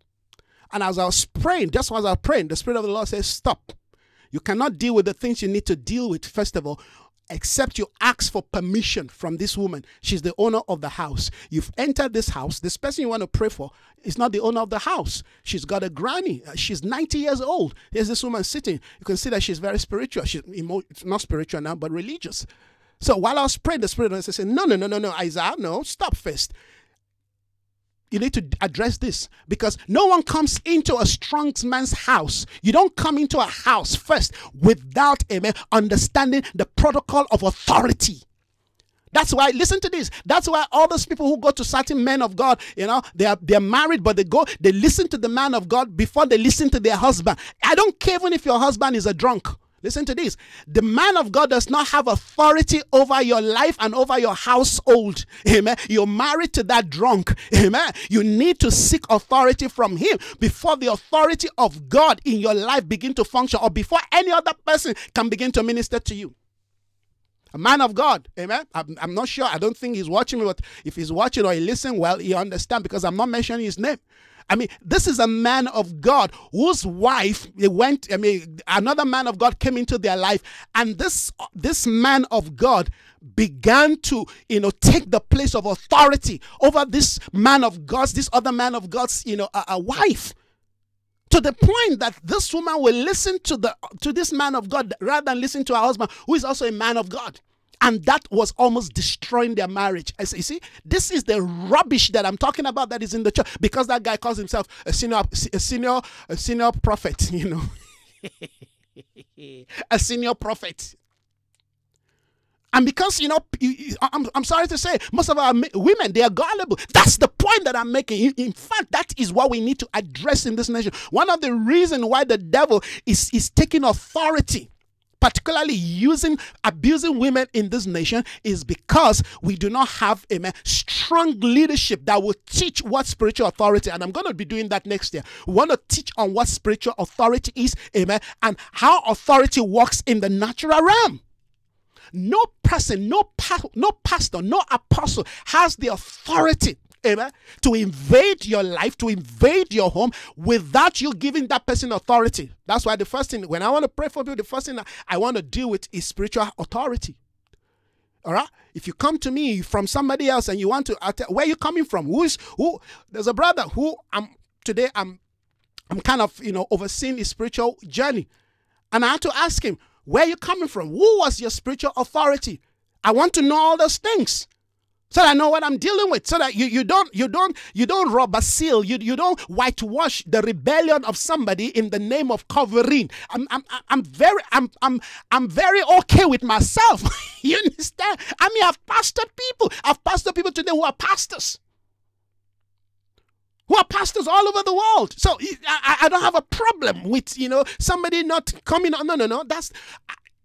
And as I was praying, just as I was praying, the Spirit of the Lord says, Stop. You cannot deal with the things you need to deal with, first of all, except you ask for permission from this woman. She's the owner of the house. You've entered this house. This person you want to pray for is not the owner of the house. She's got a granny. Uh, she's 90 years old. Here's this woman sitting. You can see that she's very spiritual. She's emo- not spiritual now, but religious. So while I was praying, the Spirit said, No, no, no, no, no, Isaiah, no, stop first you need to address this because no one comes into a strong man's house. You don't come into a house first without amen understanding the protocol of authority. That's why, listen to this. That's why all those people who go to certain men of God, you know, they are they're married, but they go, they listen to the man of God before they listen to their husband. I don't care even if your husband is a drunk. Listen to this. The man of God does not have authority over your life and over your household. Amen. You're married to that drunk. Amen. You need to seek authority from him before the authority of God in your life begin to function or before any other person can begin to minister to you. A man of God, amen. I'm, I'm not sure. I don't think he's watching me, but if he's watching or he listen well, he understand because I'm not mentioning his name. I mean, this is a man of God whose wife eh, went. I mean, another man of God came into their life, and this this man of God began to, you know, take the place of authority over this man of God's, this other man of God's, you know, a, a wife to the point that this woman will listen to the to this man of God rather than listen to her husband, who is also a man of God and that was almost destroying their marriage. Say, you see, this is the rubbish that I'm talking about that is in the church because that guy calls himself a senior, a senior, a senior prophet. You know, a senior prophet. And because, you know, I'm, I'm sorry to say, most of our women, they are gullible. That's the point that I'm making. In fact, that is what we need to address in this nation. One of the reasons why the devil is, is taking authority particularly using abusing women in this nation is because we do not have a strong leadership that will teach what spiritual authority and i'm going to be doing that next year we want to teach on what spiritual authority is amen and how authority works in the natural realm. No person, no pa- no pastor, no apostle has the authority amen, to invade your life, to invade your home without you giving that person authority. That's why the first thing, when I want to pray for people, the first thing I want to deal with is spiritual authority. All right. If you come to me from somebody else and you want to, where you coming from? Who's who? There's a brother who I'm today. I'm, I'm kind of you know overseeing his spiritual journey, and I had to ask him, where you coming from? Who was your spiritual authority? I want to know all those things so that I know what I'm dealing with. So that you, you don't you don't you don't rob a seal. You you don't whitewash the rebellion of somebody in the name of covering. I'm I'm I'm very I'm I'm I'm very okay with myself. you understand? I mean, I've pastored people. I've pastored people today who are pastors. Who are pastors all over the world. So I, I don't have a problem with you know somebody not coming on. No, no, no. That's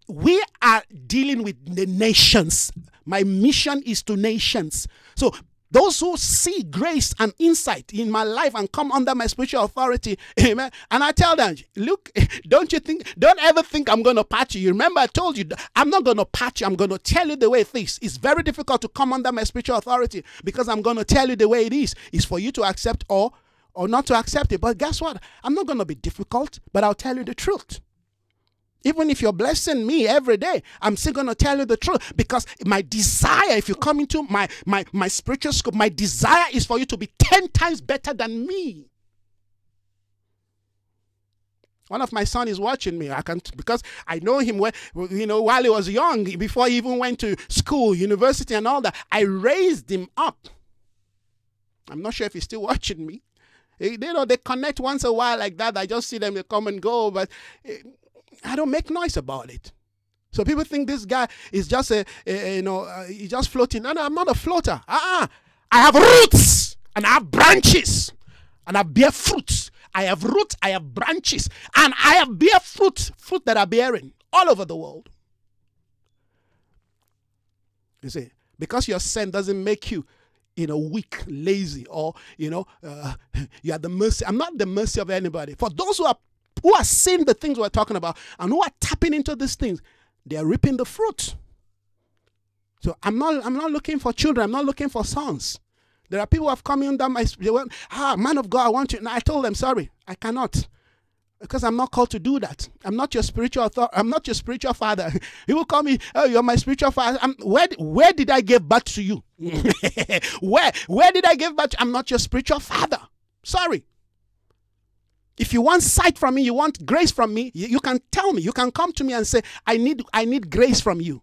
we are dealing with the nations. My mission is to nations. So those who see grace and insight in my life and come under my spiritual authority, amen. And I tell them, look, don't you think, don't ever think I'm going to patch you. Remember, I told you, I'm not going to patch you. I'm going to tell you the way it is. It's very difficult to come under my spiritual authority because I'm going to tell you the way it is. It's for you to accept or or not to accept it. But guess what? I'm not going to be difficult, but I'll tell you the truth. Even if you're blessing me every day, I'm still going to tell you the truth because my desire, if you come into my, my, my spiritual scope, my desire is for you to be 10 times better than me. One of my son is watching me. I can because I know him when you know while he was young, before he even went to school, university, and all that. I raised him up. I'm not sure if he's still watching me. You know, they connect once a while like that. I just see them, they come and go, but eh, I don't make noise about it. So people think this guy is just a, a you know, uh, he's just floating. No, no, I'm not a floater. Uh-uh. I have roots and I have branches and I bear fruits. I have roots, I have branches, and I have bear fruit, fruit that are bearing all over the world. You see, because your sin doesn't make you, you know, weak, lazy, or you know, uh, you are the mercy. I'm not the mercy of anybody. For those who are who are seeing the things we're talking about and who are tapping into these things, they are reaping the fruit. So I'm not I'm not looking for children, I'm not looking for sons. There are people who have come in that my they went, ah, man of God, I want you. And I told them, sorry, I cannot. Because I'm not called to do that. I'm not your spiritual author- I'm not your spiritual father. He will call me, oh, you're my spiritual father. I'm, where, where did I give birth to you? where, where did I give birth? I'm not your spiritual father. Sorry. If you want sight from me, you want grace from me, you, you, can tell me. You can come to me and say, I need, I need grace from you.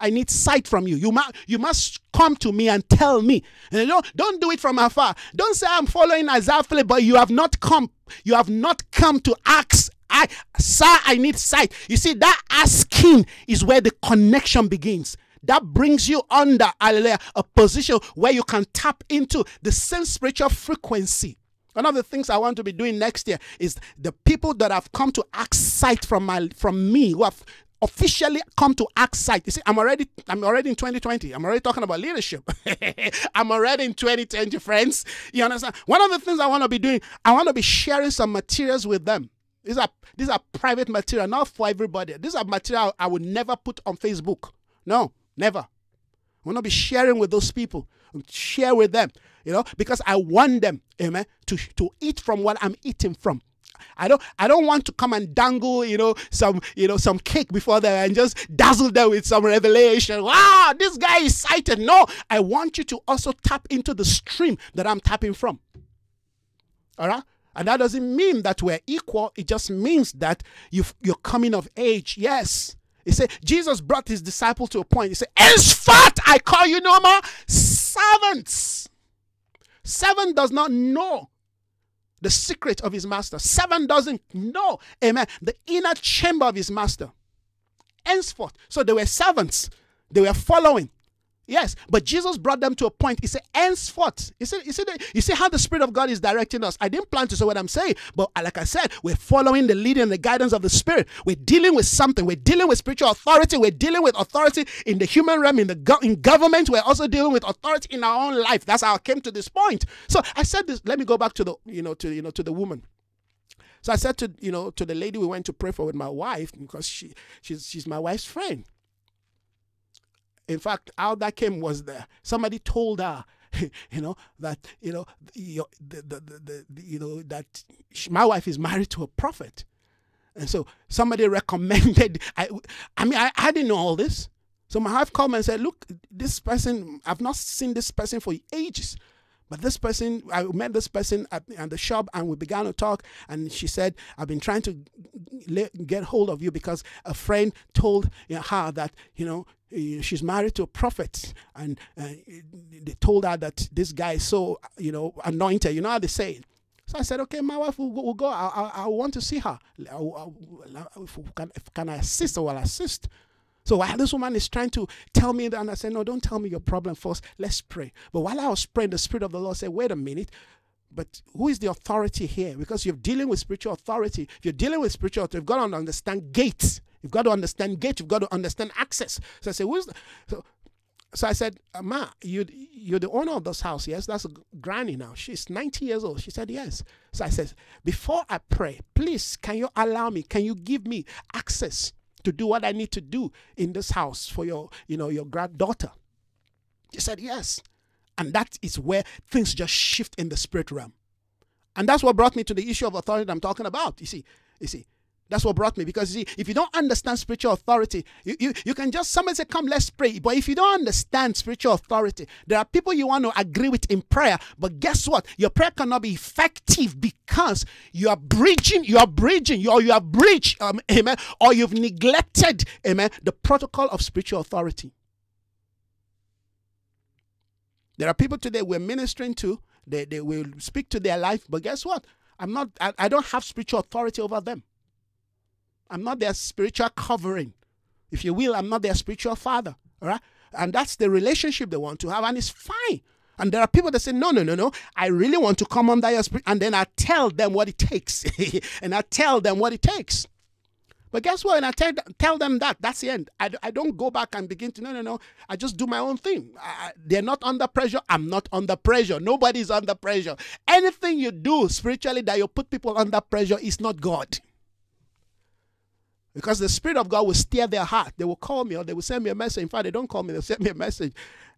I need sight from you. You must, you must come to me and tell me. And don't, don't do it from afar. Don't say I'm following Isaiah Philip, but you have not come. You have not come to ask. I, sir, I need sight. You see, that asking is where the connection begins that brings you under hallelujah, a position where you can tap into the same spiritual frequency one of the things I want to be doing next year is the people that have come to ask sight from my from me who have officially come to act sight. You see, I'm already I'm already in 2020. I'm already talking about leadership. I'm already in 2020, friends. You understand? One of the things I want to be doing, I want to be sharing some materials with them. These are these are private material, not for everybody. These are material I would never put on Facebook. No, never. I want to be sharing with those people. Share with them you know, because I want them, amen, to, to eat from what I'm eating from. I don't I don't want to come and dangle, you know, some you know some cake before them and just dazzle them with some revelation. Wow, this guy is sighted. No, I want you to also tap into the stream that I'm tapping from. All right? And that doesn't mean that we're equal. It just means that you you're coming of age. Yes. He said, Jesus brought his disciple to a point. He said, Henceforth I call you no more servants Seven does not know the secret of his master. Seven doesn't know, amen, the inner chamber of his master. Henceforth. So they were servants, they were following. Yes, but Jesus brought them to a point. He said, henceforth. You see, you see, the, you see how the Spirit of God is directing us. I didn't plan to say what I'm saying, but uh, like I said, we're following the leading and the guidance of the Spirit. We're dealing with something. We're dealing with spiritual authority. We're dealing with authority in the human realm, in the go- in government. We're also dealing with authority in our own life. That's how I came to this point. So I said this. Let me go back to the you know to you know to the woman. So I said to you know to the lady we went to pray for with my wife because she she's she's my wife's friend. In fact, how that came was there. Somebody told her, you know that you know the, the, the, the, you know that my wife is married to a prophet and so somebody recommended i i mean i, I didn't know all this so my wife called me and said look this person i've not seen this person for ages but this person, I met this person at, at, the shop and we began to talk. And she said, I've been trying to get hold of you because a friend told you know, her that, you know, she's married to a prophet. And uh, they told her that this guy is so, you know, anointed. You know how they say it. So I said, okay, my wife will go. Will go. I, I, I, want to see her. I, can, can I assist, I will assist. So while this woman is trying to tell me and I said, No, don't tell me your problem first. Let's pray. But while I was praying, the Spirit of the Lord said, Wait a minute. But who is the authority here? Because you're dealing with spiritual authority. If you're dealing with spiritual authority, you've got to understand gates. You've got to understand gate. You've got to understand access. So I said, Who's the? So, so I said, Ma, you, you're the owner of this house, yes? That's a granny now. She's 90 years old. She said, Yes. So I said, Before I pray, please, can you allow me? Can you give me access to do what I need to do in this house for your, you know, your granddaughter? She said, Yes. And that is where things just shift in the spirit realm. And that's what brought me to the issue of authority I'm talking about. You see, you see, that's what brought me because see, if you don't understand spiritual authority, you, you, you can just somebody say, Come, let's pray. But if you don't understand spiritual authority, there are people you want to agree with in prayer, but guess what? Your prayer cannot be effective because you are bridging, you are bridging, you, are you have breached, um, amen, or you've neglected, amen, the protocol of spiritual authority. There are people today we're ministering to, they, they will speak to their life, but guess what? I'm not I, I don't have spiritual authority over them. I'm not their spiritual covering. If you will, I'm not their spiritual father. All right? And that's the relationship they want to have, and it's fine. And there are people that say, no, no, no, no, I really want to come under your spirit. And then I tell them what it takes. and I tell them what it takes. But guess what? And I tell, tell them that, that's the end. I, I don't go back and begin to, no, no, no. I just do my own thing. I, they're not under pressure. I'm not under pressure. Nobody's under pressure. Anything you do spiritually that you put people under pressure is not God. Because the Spirit of God will steer their heart. They will call me or they will send me a message. In fact, they don't call me, they'll send me a message.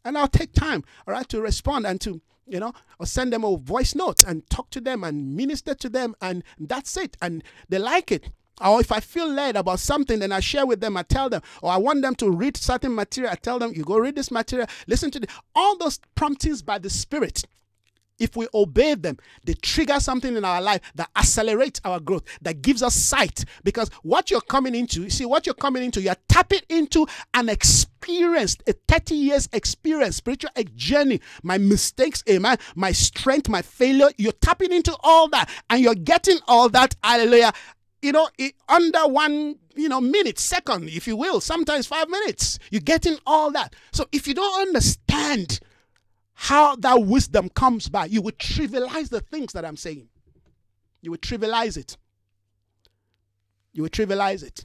And I'll take time, all right, to respond and to, you know, or send them a voice note and talk to them and minister to them. And that's it. And they like it. Or if I feel led about something, then I share with them, I tell them, or I want them to read certain material, I tell them, you go read this material, listen to all those promptings by the Spirit if we obey them, they trigger something in our life that accelerates our growth, that gives us sight. Because what you're coming into, you see, what you're coming into, you're tapping into an experience, a 30 years experience, spiritual journey, my mistakes, eh, amen, my strength, my failure. You're tapping into all that and you're getting all that, hallelujah, you know, under one you know, minute, second, if you will, sometimes five minutes. You're getting all that. So if you don't understand how that wisdom comes by, you would trivialize the things that I'm saying. You would trivialize it. You would trivialize it.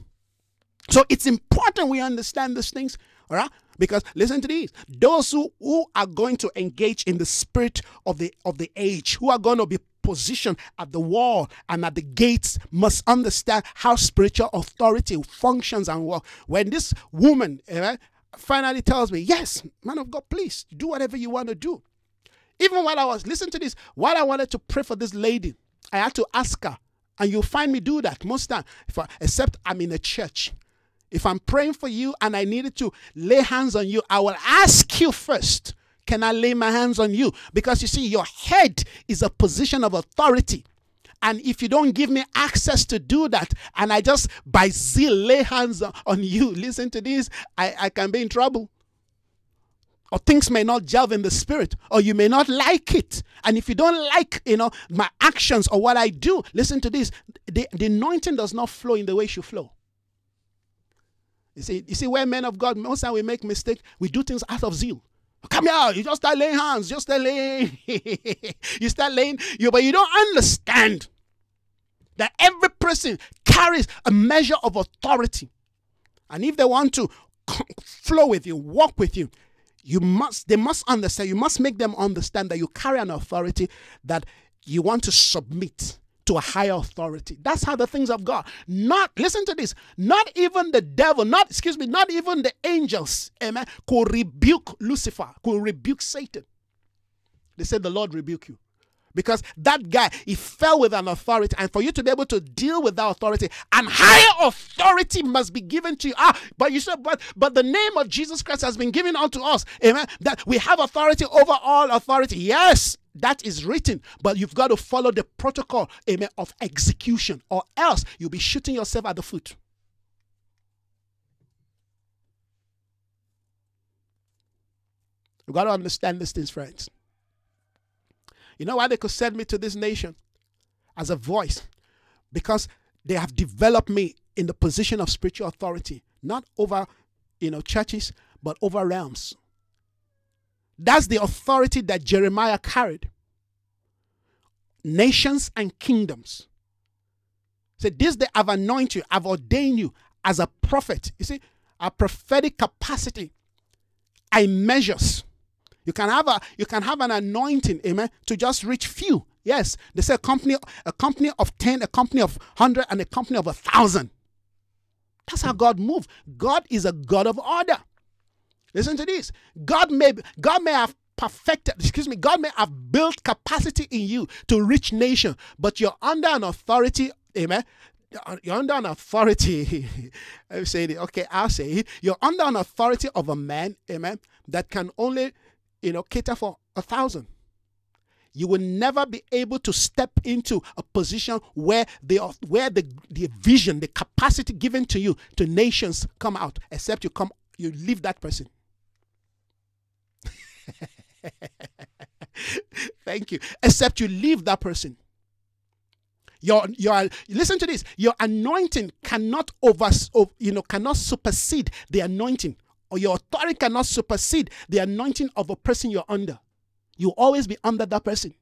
So it's important we understand these things, all right? Because listen to these: those who, who are going to engage in the spirit of the of the age, who are going to be positioned at the wall and at the gates, must understand how spiritual authority functions and work. When this woman, right, finally tells me, Yes, man of God, please do whatever you want to do. Even while I was, listen to this, while I wanted to pray for this lady, I had to ask her. And you'll find me do that most time, I, except I'm in a church. If I'm praying for you and I needed to lay hands on you, I will ask you first, can I lay my hands on you? Because you see, your head is a position of authority. And if you don't give me access to do that, and I just by zeal lay hands on you, listen to this, I, I can be in trouble. Or things may not gel in the spirit, or you may not like it. And if you don't like, you know, my actions or what I do, listen to this. The, the anointing does not flow in the way it should flow. You see, you see, where men of God, most time we make mistake, we do things out of zeal. Come here, you just start laying hands, just start laying. you start laying, you but you don't understand that every person carries a measure of authority. And if they want to flow with you, walk with you, you must they must understand, you must make them understand that you carry an authority that you want to submit to a higher authority. That's how the things of God. Not listen to this. Not even the devil, not excuse me, not even the angels, amen, could rebuke Lucifer, could rebuke Satan. They said the Lord rebuke you. Because that guy, he fell with an authority, and for you to be able to deal with that authority, and higher authority must be given to you. Ah, but you said, but but the name of Jesus Christ has been given unto us. Amen. That we have authority over all authority. Yes, that is written, but you've got to follow the protocol, amen, of execution, or else you'll be shooting yourself at the foot. You've got to understand these things, friends. You know why they could send me to this nation as a voice? Because they have developed me in the position of spiritual authority, not over, you know, churches, but over realms. That's the authority that Jeremiah carried. Nations and kingdoms. Say, so this day I've anointed you, I've ordained you as a prophet. You see, a prophetic capacity I measures you can have a you can have an anointing, amen, to just reach few. Yes, they say a company, a company of 10, a company of 100, and a company of a thousand. That's how God moves. God is a God of order. Listen to this. God may God may have perfected, excuse me, God may have built capacity in you to reach nation, but you're under an authority, amen. You're under an authority. I say it. Okay, I'll say it. You're under an authority of a man, amen, that can only you know, cater for a thousand. You will never be able to step into a position where the where the, the vision, the capacity given to you to nations come out, except you come, you leave that person. Thank you. Except you leave that person. Your your listen to this. Your anointing cannot over you know cannot supersede the anointing or your authority cannot supersede the anointing of a person you're under. You will always be under that person.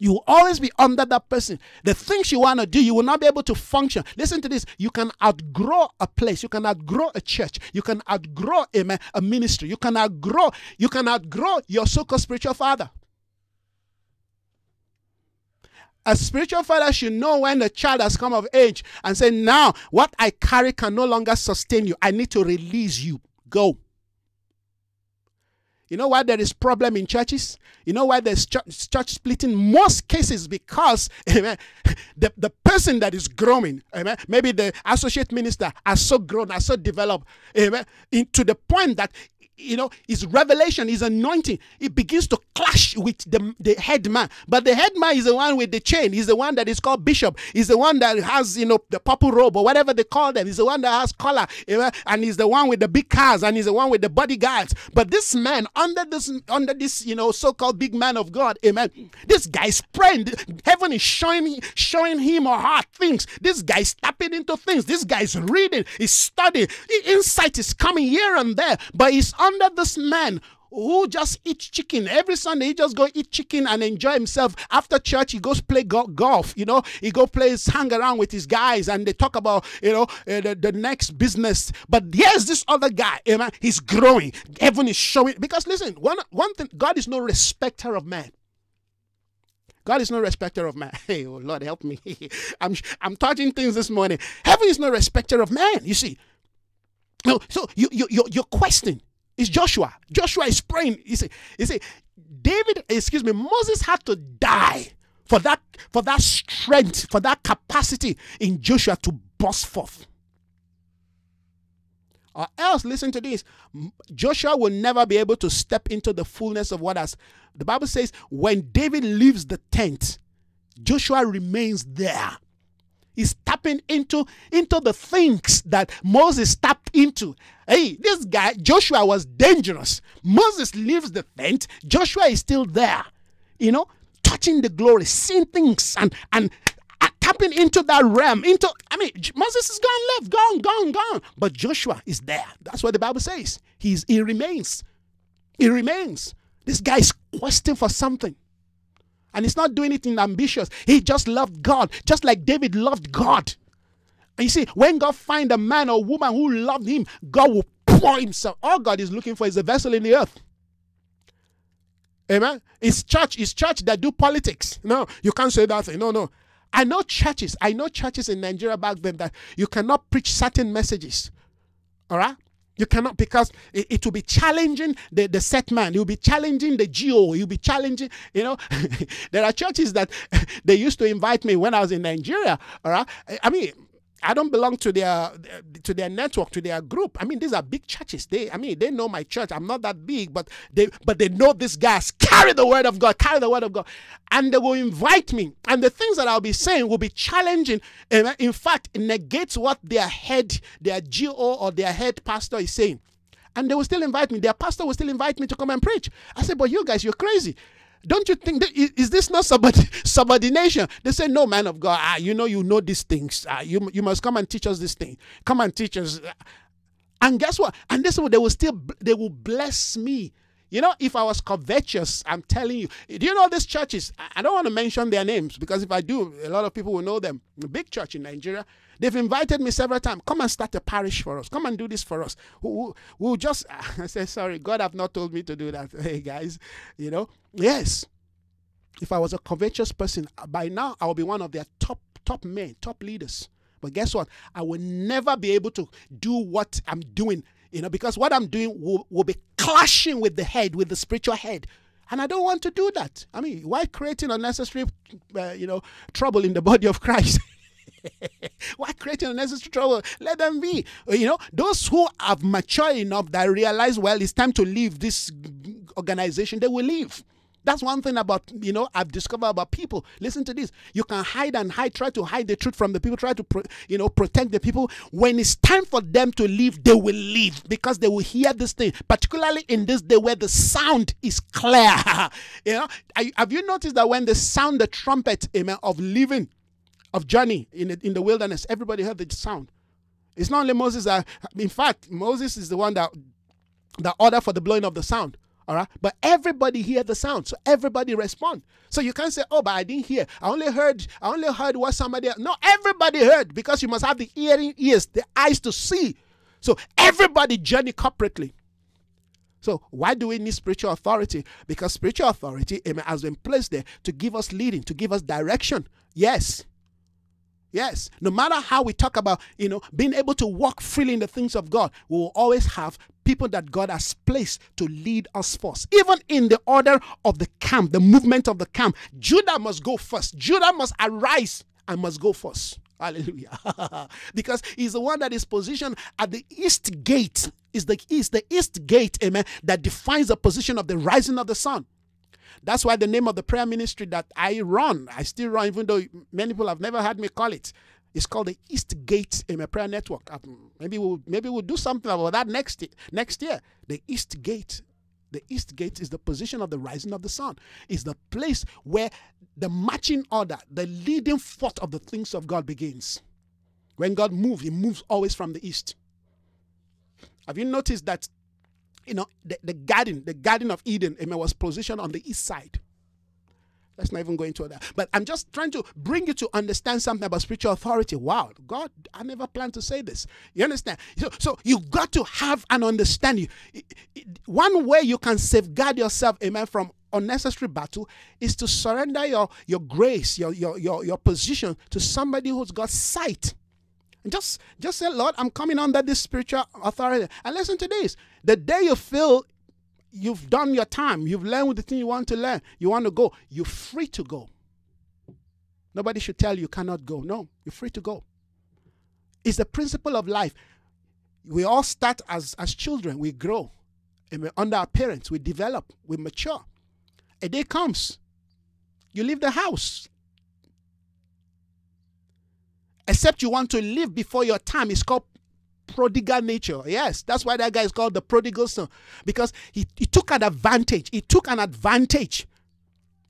You will always be under that person. The things you want to do, you will not be able to function. Listen to this. You can outgrow a place. You can outgrow a church. You can outgrow a, a ministry. You can outgrow, you can outgrow your so-called spiritual father. A spiritual father should know when the child has come of age and say, Now, what I carry can no longer sustain you. I need to release you. Go. You know why there is problem in churches? You know why there's church, church splitting? Most cases because amen, the, the person that is growing, amen, maybe the associate minister has so grown, has so developed, amen, into the point that you know, his revelation, his anointing, it begins to clash with the, the head man. But the head man is the one with the chain. He's the one that is called bishop. He's the one that has, you know, the purple robe or whatever they call them. He's the one that has collar. You know, and he's the one with the big cars and he's the one with the bodyguards. But this man, under this, under this, you know, so-called big man of God, amen. This guy's praying. Heaven is showing, showing him or her things. This guy's tapping into things. This guy's reading, he's studying. Insight is coming here and there, but he's on under this man who just eats chicken every Sunday. He just go eat chicken and enjoy himself. After church, he goes play go- golf. You know, he go plays, hang around with his guys, and they talk about you know uh, the, the next business. But here's this other guy. Amen. He's growing. Heaven is showing. Because listen, one one thing, God is no respecter of man. God is no respecter of man. Hey, oh Lord, help me. I'm I'm touching things this morning. Heaven is no respecter of man. You see. No, so you you you you're questioning it's Joshua. Joshua is praying. You see, you see, David, excuse me, Moses had to die for that for that strength, for that capacity in Joshua to burst forth. Or else, listen to this Joshua will never be able to step into the fullness of what has. The Bible says, when David leaves the tent, Joshua remains there is tapping into into the things that Moses tapped into. Hey, this guy Joshua was dangerous. Moses leaves the tent, Joshua is still there. You know, touching the glory, seeing things and and uh, tapping into that realm. Into I mean, Moses is gone left, gone, gone, gone, but Joshua is there. That's what the Bible says. He's he remains. He remains. This guy is questing for something. And he's not doing it in ambitious. He just loved God, just like David loved God. And you see, when God find a man or woman who loved him, God will pour himself. All God is looking for is a vessel in the earth. Amen. It's church, it's church that do politics. No, you can't say that thing. No, no. I know churches, I know churches in Nigeria back then that you cannot preach certain messages. All right? You cannot because it, it, will be challenging the, the set man. You'll be challenging the GO. You'll be challenging, you know. there are churches that they used to invite me when I was in Nigeria. All right. I mean, I don't belong to their to their network, to their group. I mean, these are big churches. They, I mean, they know my church. I'm not that big, but they, but they know these guys carry the word of God, carry the word of God, and they will invite me. And the things that I'll be saying will be challenging. Eh, in fact, negates what their head, their GO or their head pastor is saying. And they will still invite me. Their pastor will still invite me to come and preach. I said, but you guys, you're crazy. Don't you think that is this not subordination? They say, No, man of God, ah, you know, you know these things. Ah, you, you must come and teach us this thing. Come and teach us. And guess what? And this way they will still they will bless me. You know, if I was covetous, I'm telling you, do you know these churches? I don't want to mention their names because if I do, a lot of people will know them. Big church in Nigeria, they've invited me several times. Come and start a parish for us. Come and do this for us. We'll, we'll just, I say, sorry, God have not told me to do that. Hey, guys, you know, Yes. If I was a covetous person, by now I will be one of their top top men, top leaders. But guess what? I will never be able to do what I'm doing, you know, because what I'm doing will, will be clashing with the head, with the spiritual head. And I don't want to do that. I mean, why creating unnecessary, uh, you know, trouble in the body of Christ? Why creating unnecessary trouble? Let them be. Uh, you know, those who have matured enough that realize, well, it's time to leave this organization, they will leave. That's one thing about, you know, I've discovered about people. Listen to this. You can hide and hide, try to hide the truth from the people, try to, pro, you know, protect the people. When it's time for them to leave, they will leave because they will hear this thing, particularly in this day where the sound is clear. you know, I, have you noticed that when they sound the trumpet, amen, of living, of journey in the, in the wilderness, everybody heard the sound. It's not only Moses. Uh, in fact, Moses is the one that the order for the blowing of the sound. All right. But everybody hear the sound. So everybody respond. So you can't say, oh, but I didn't hear. I only heard, I only heard what somebody else. No, everybody heard because you must have the hearing ears, the eyes to see. So everybody journey corporately. So why do we need spiritual authority? Because spiritual authority has been placed there to give us leading, to give us direction. Yes. Yes, no matter how we talk about, you know, being able to walk freely in the things of God, we will always have people that God has placed to lead us first. Even in the order of the camp, the movement of the camp, Judah must go first. Judah must arise and must go first. Hallelujah. because he's the one that is positioned at the east gate. Is the east, the east gate, amen, that defines the position of the rising of the sun. That's why the name of the prayer ministry that I run, I still run, even though many people have never heard me call it. It's called the East Gate in a prayer network. Um, maybe we'll maybe we'll do something about that next next year. The East Gate. The East Gate is the position of the rising of the sun. Is the place where the marching order, the leading forth of the things of God begins. When God moves, He moves always from the east. Have you noticed that you know, the, the garden, the Garden of Eden, amen, was positioned on the east side. Let's not even go into that. But I'm just trying to bring you to understand something about spiritual authority. Wow, God, I never planned to say this. You understand? So, so you've got to have an understanding. One way you can safeguard yourself, amen, from unnecessary battle is to surrender your, your grace, your, your, your, your position to somebody who's got sight. And just just say, Lord, I'm coming under this spiritual authority. And listen to this. The day you feel you've done your time, you've learned the thing you want to learn, you want to go, you're free to go. Nobody should tell you cannot go. No, you're free to go. It's the principle of life. We all start as, as children, we grow. And we're under our parents, we develop, we mature. A day comes, you leave the house except you want to live before your time. It's called prodigal nature. Yes, that's why that guy is called the prodigal son because he, he took an advantage. He took an advantage.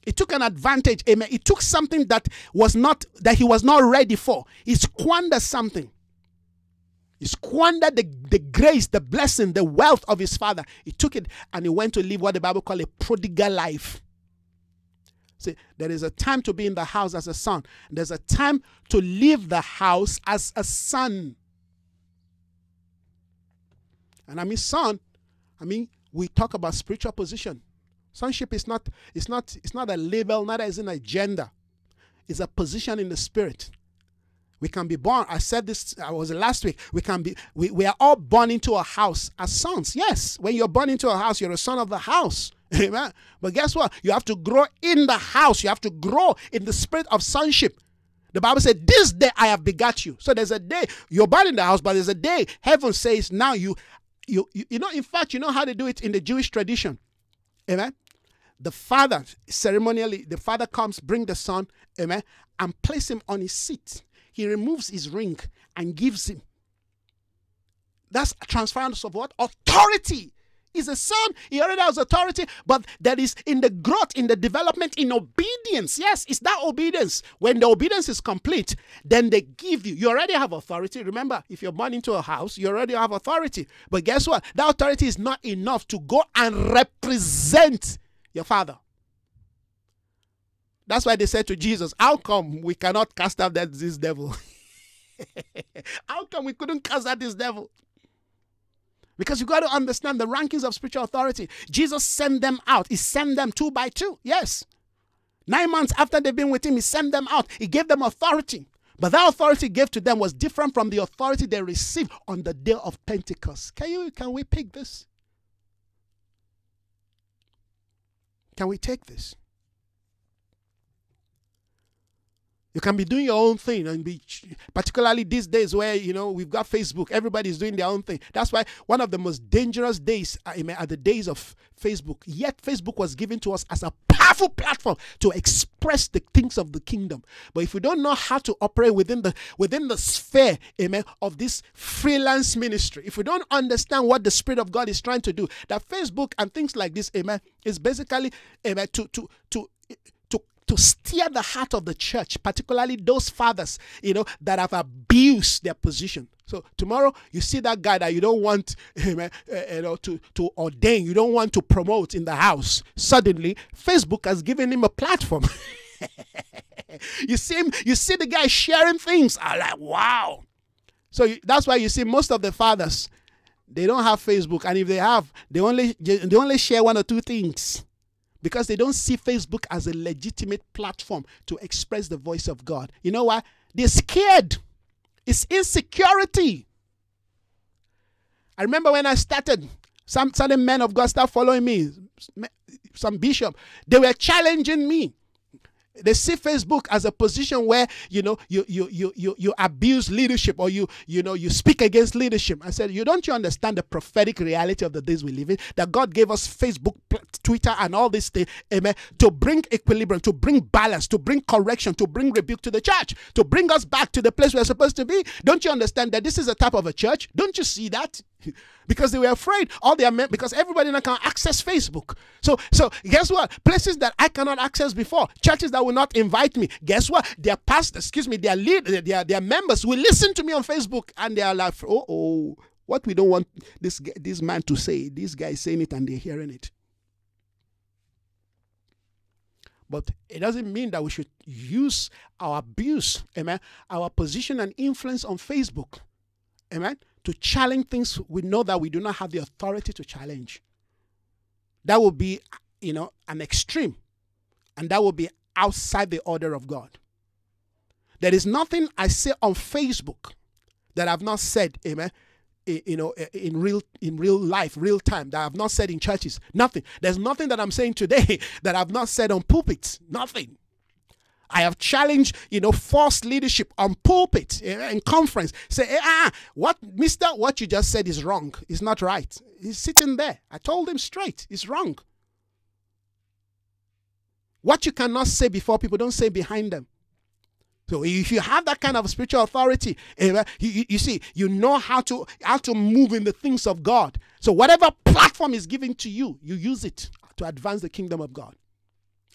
He took an advantage. Amen. He took something that was not that he was not ready for. He squandered something. He squandered the, the grace, the blessing, the wealth of his father. He took it and he went to live what the Bible called a prodigal life. See, there is a time to be in the house as a son. There's a time to leave the house as a son. And I mean, son, I mean, we talk about spiritual position. Sonship is not, it's not, it's not a label, neither is an agenda. It's a position in the spirit. We can be born. I said this, I was last week. We can be, we, we are all born into a house as sons. Yes, when you're born into a house, you're a son of the house. Amen. But guess what? You have to grow in the house. You have to grow in the spirit of sonship. The Bible said, This day I have begot you. So there's a day you're born in the house, but there's a day heaven says, Now you, you, you, you know, in fact, you know how they do it in the Jewish tradition. Amen. The father, ceremonially, the father comes, bring the son, amen, and place him on his seat. He removes his ring and gives him. That's a transference of what? Authority. He's a son. He already has authority, but that is in the growth, in the development, in obedience. Yes, it's that obedience. When the obedience is complete, then they give you. You already have authority. Remember, if you're born into a house, you already have authority. But guess what? That authority is not enough to go and represent your father. That's why they said to Jesus, How come we cannot cast out this devil? How come we couldn't cast out this devil? Because you got to understand the rankings of spiritual authority. Jesus sent them out. He sent them two by two. Yes. Nine months after they've been with him, he sent them out. He gave them authority. But that authority he gave to them was different from the authority they received on the day of Pentecost. Can you can we pick this? Can we take this? You can be doing your own thing and be, particularly these days where, you know, we've got Facebook, everybody's doing their own thing. That's why one of the most dangerous days are the days of Facebook. Yet Facebook was given to us as a powerful platform to express the things of the kingdom. But if we don't know how to operate within the within the sphere, amen, of this freelance ministry, if we don't understand what the Spirit of God is trying to do, that Facebook and things like this, amen, is basically, amen, to to to to steer the heart of the church, particularly those fathers, you know, that have abused their position. So tomorrow you see that guy that you don't want, uh, you know, to to ordain, you don't want to promote in the house. Suddenly, Facebook has given him a platform. you see him, you see the guy sharing things. I'm like, wow. So that's why you see most of the fathers, they don't have Facebook, and if they have, they only they only share one or two things because they don't see Facebook as a legitimate platform to express the voice of God. You know why? They're scared. It's insecurity. I remember when I started, some certain men of God started following me, some bishop. They were challenging me they see facebook as a position where you know you you you you, you abuse leadership or you you know you speak against leadership. I said you don't you understand the prophetic reality of the days we live in? That god gave us facebook twitter and all these things amen to bring equilibrium to bring balance to bring correction to bring rebuke to the church to bring us back to the place we're supposed to be? Don't you understand that this is a type of a church? Don't you see that because they were afraid. All their men because everybody now can access facebook. So so guess what? Places that i cannot access before churches that will not invite me guess what? Their past excuse me their lead their, their members will listen to me on facebook and they are like oh oh what we don't want this this man to say this guy is saying it and they're hearing it. But it doesn't mean that we should use our abuse amen our position and influence on facebook amen to challenge things we know that we do not have the authority to challenge. That will be, you know, an extreme. And that will be outside the order of God. There is nothing I say on Facebook that I've not said, amen, you know, in real in real life, real time that I've not said in churches. Nothing. There's nothing that I'm saying today that I've not said on pulpits. Nothing. I have challenged, you know, false leadership on pulpit in eh, conference. Say, eh, ah, what, Mister, what you just said is wrong. It's not right. He's sitting there. I told him straight. It's wrong. What you cannot say before people, don't say behind them. So if you have that kind of spiritual authority, eh, you, see, you know how to how to move in the things of God. So whatever platform is given to you, you use it to advance the kingdom of God.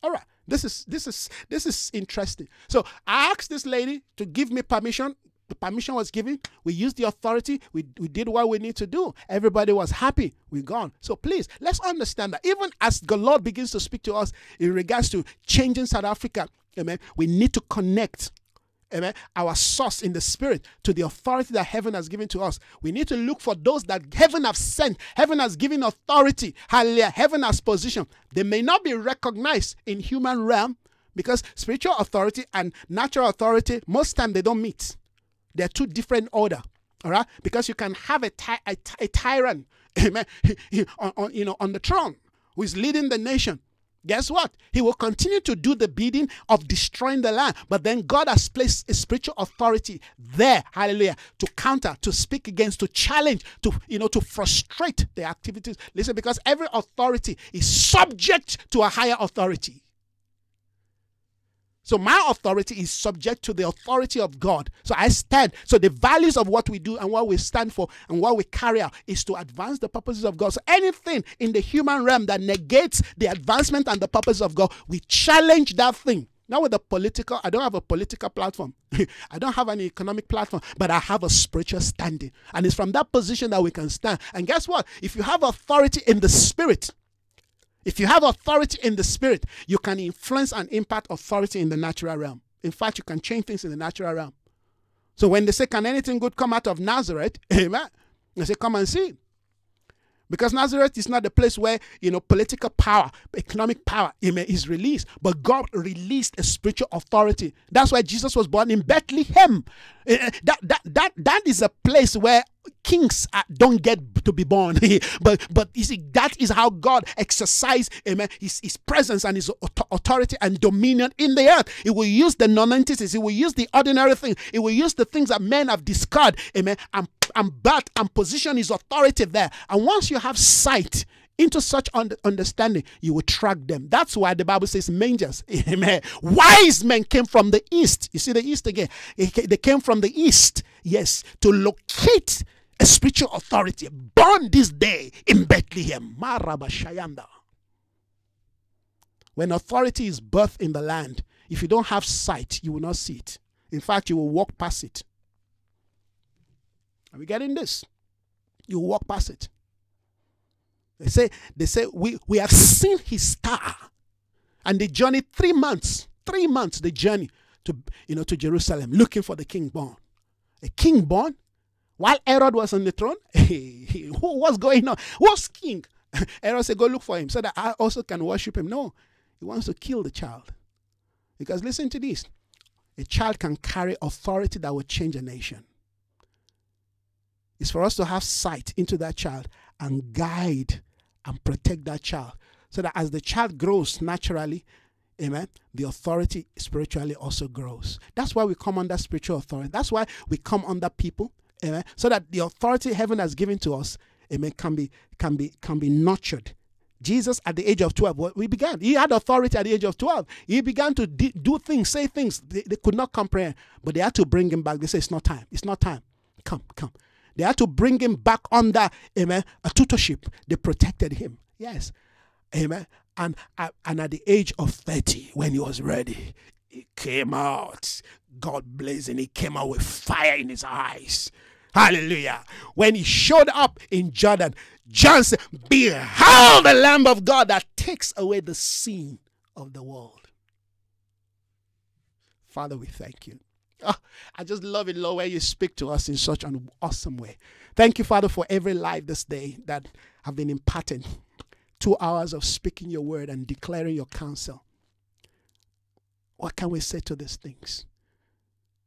All right. This is this is this is interesting. So I asked this lady to give me permission. The permission was given. We used the authority. We, we did what we need to do. Everybody was happy. We're gone. So please, let's understand that even as the Lord begins to speak to us in regards to changing South Africa, amen, we need to connect amen, our source in the spirit to the authority that heaven has given to us. We need to look for those that heaven has sent. Heaven has given authority. Hallelujah. Heaven has position. They may not be recognized in human realm because spiritual authority and natural authority most time they don't meet. They're two different order. All right? Because you can have a, ty- a, a tyrant amen, on, on, you know, on the throne who is leading the nation guess what? He will continue to do the bidding of destroying the land. But then God has placed a spiritual authority there, hallelujah, to counter, to speak against, to challenge, to you know, to frustrate the activities. Listen, because every authority is subject to a higher authority. So my authority is subject to the authority of God. So I stand. So the values of what we do and what we stand for and what we carry out is to advance the purposes of God. So anything in the human realm that negates the advancement and the purpose of God, we challenge that thing. Now with the political, I don't have a political platform. I don't have an economic platform, but I have a spiritual standing. And it's from that position that we can stand. And guess what? If you have authority in the spirit, if you have authority in the spirit, you can influence and impact authority in the natural realm. In fact, you can change things in the natural realm. So when they say, Can anything good come out of Nazareth? Amen. They say, Come and see. Because Nazareth is not the place where, you know, political power, economic power is released. But God released a spiritual authority. That's why Jesus was born in Bethlehem. Eh, eh, that, that, that, that is a place where kings don't get to be born. but but you see, that is how God exercised amen, his, his presence and his authority and dominion in the earth. He will use the non-entities, he will use the ordinary things, he will use the things that men have discarded, amen, and and birth and position his authority there. And once you have sight into such understanding, you will track them. That's why the Bible says mangers. Amen. Wise men came from the east. You see the east again. They came from the east, yes, to locate a spiritual authority born this day in Bethlehem. Marabashayanda. When authority is birthed in the land, if you don't have sight, you will not see it. In fact, you will walk past it. Are we getting this? You walk past it. They say, they say, we, we have seen his star. And they journey three months, three months, the journey to you know to Jerusalem looking for the king born. A king born while Herod was on the throne. What's going on? What's king? Herod said, Go look for him so that I also can worship him. No, he wants to kill the child. Because listen to this a child can carry authority that will change a nation is for us to have sight into that child and guide and protect that child so that as the child grows naturally amen the authority spiritually also grows that's why we come under spiritual authority that's why we come under people amen so that the authority heaven has given to us amen can be can be can be nurtured Jesus, at the age of 12, we began. He had authority at the age of 12. He began to do things, say things they, they could not comprehend, but they had to bring him back. They say, It's not time. It's not time. Come, come. They had to bring him back under, amen, a tutorship. They protected him. Yes. Amen. And, and at the age of 30, when he was ready, he came out. God blazing. He came out with fire in his eyes. Hallelujah. When he showed up in Jordan, John said, Behold the Lamb of God that takes away the sin of the world. Father, we thank you. Oh, I just love it, Lord, where you speak to us in such an awesome way. Thank you, Father, for every life this day that have been imparted. Two hours of speaking your word and declaring your counsel. What can we say to these things?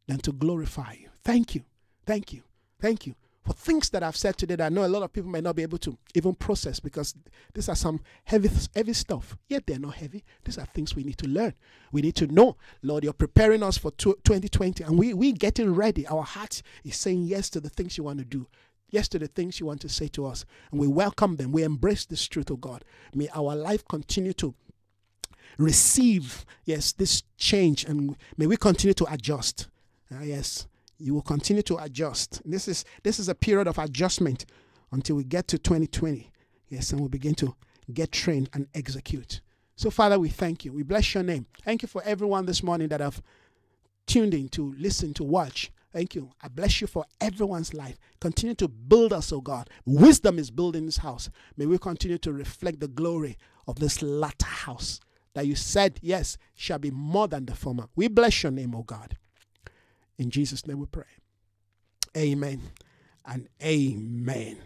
Than to glorify you. Thank you. Thank you. Thank you for things that I've said today that I know a lot of people may not be able to even process because these are some heavy, heavy stuff. Yet they're not heavy. These are things we need to learn. We need to know, Lord, you're preparing us for 2020 and we, we getting ready. Our heart is saying yes to the things you want to do. Yes to the things you want to say to us. And we welcome them. We embrace this truth, of God. May our life continue to receive, yes, this change and may we continue to adjust. Uh, yes you will continue to adjust. This is this is a period of adjustment until we get to 2020. Yes, and we begin to get trained and execute. So, Father, we thank you. We bless your name. Thank you for everyone this morning that have tuned in to listen, to watch. Thank you. I bless you for everyone's life. Continue to build us, oh God. Wisdom is building this house. May we continue to reflect the glory of this latter house that you said, yes, shall be more than the former. We bless your name, oh God. In Jesus' name we pray. Amen and amen.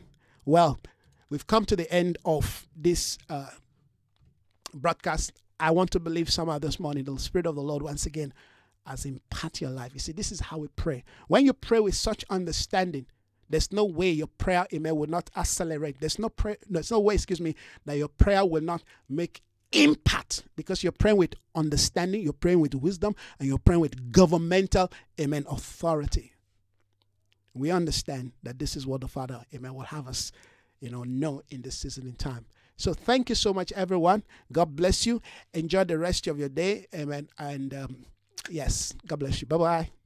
Well, we've come to the end of this uh, broadcast. I want to believe somehow this morning the Spirit of the Lord once again has impacted your life. You see, this is how we pray. When you pray with such understanding, there's no way your prayer, amen, will not accelerate. There's no prayer, there's no way, excuse me, that your prayer will not make impact because you're praying with understanding, you're praying with wisdom, and you're praying with governmental, amen, authority. We understand that this is what the Father, amen, will have us, you know, know in this season in time. So thank you so much, everyone. God bless you. Enjoy the rest of your day, amen. And um, yes, God bless you. Bye bye.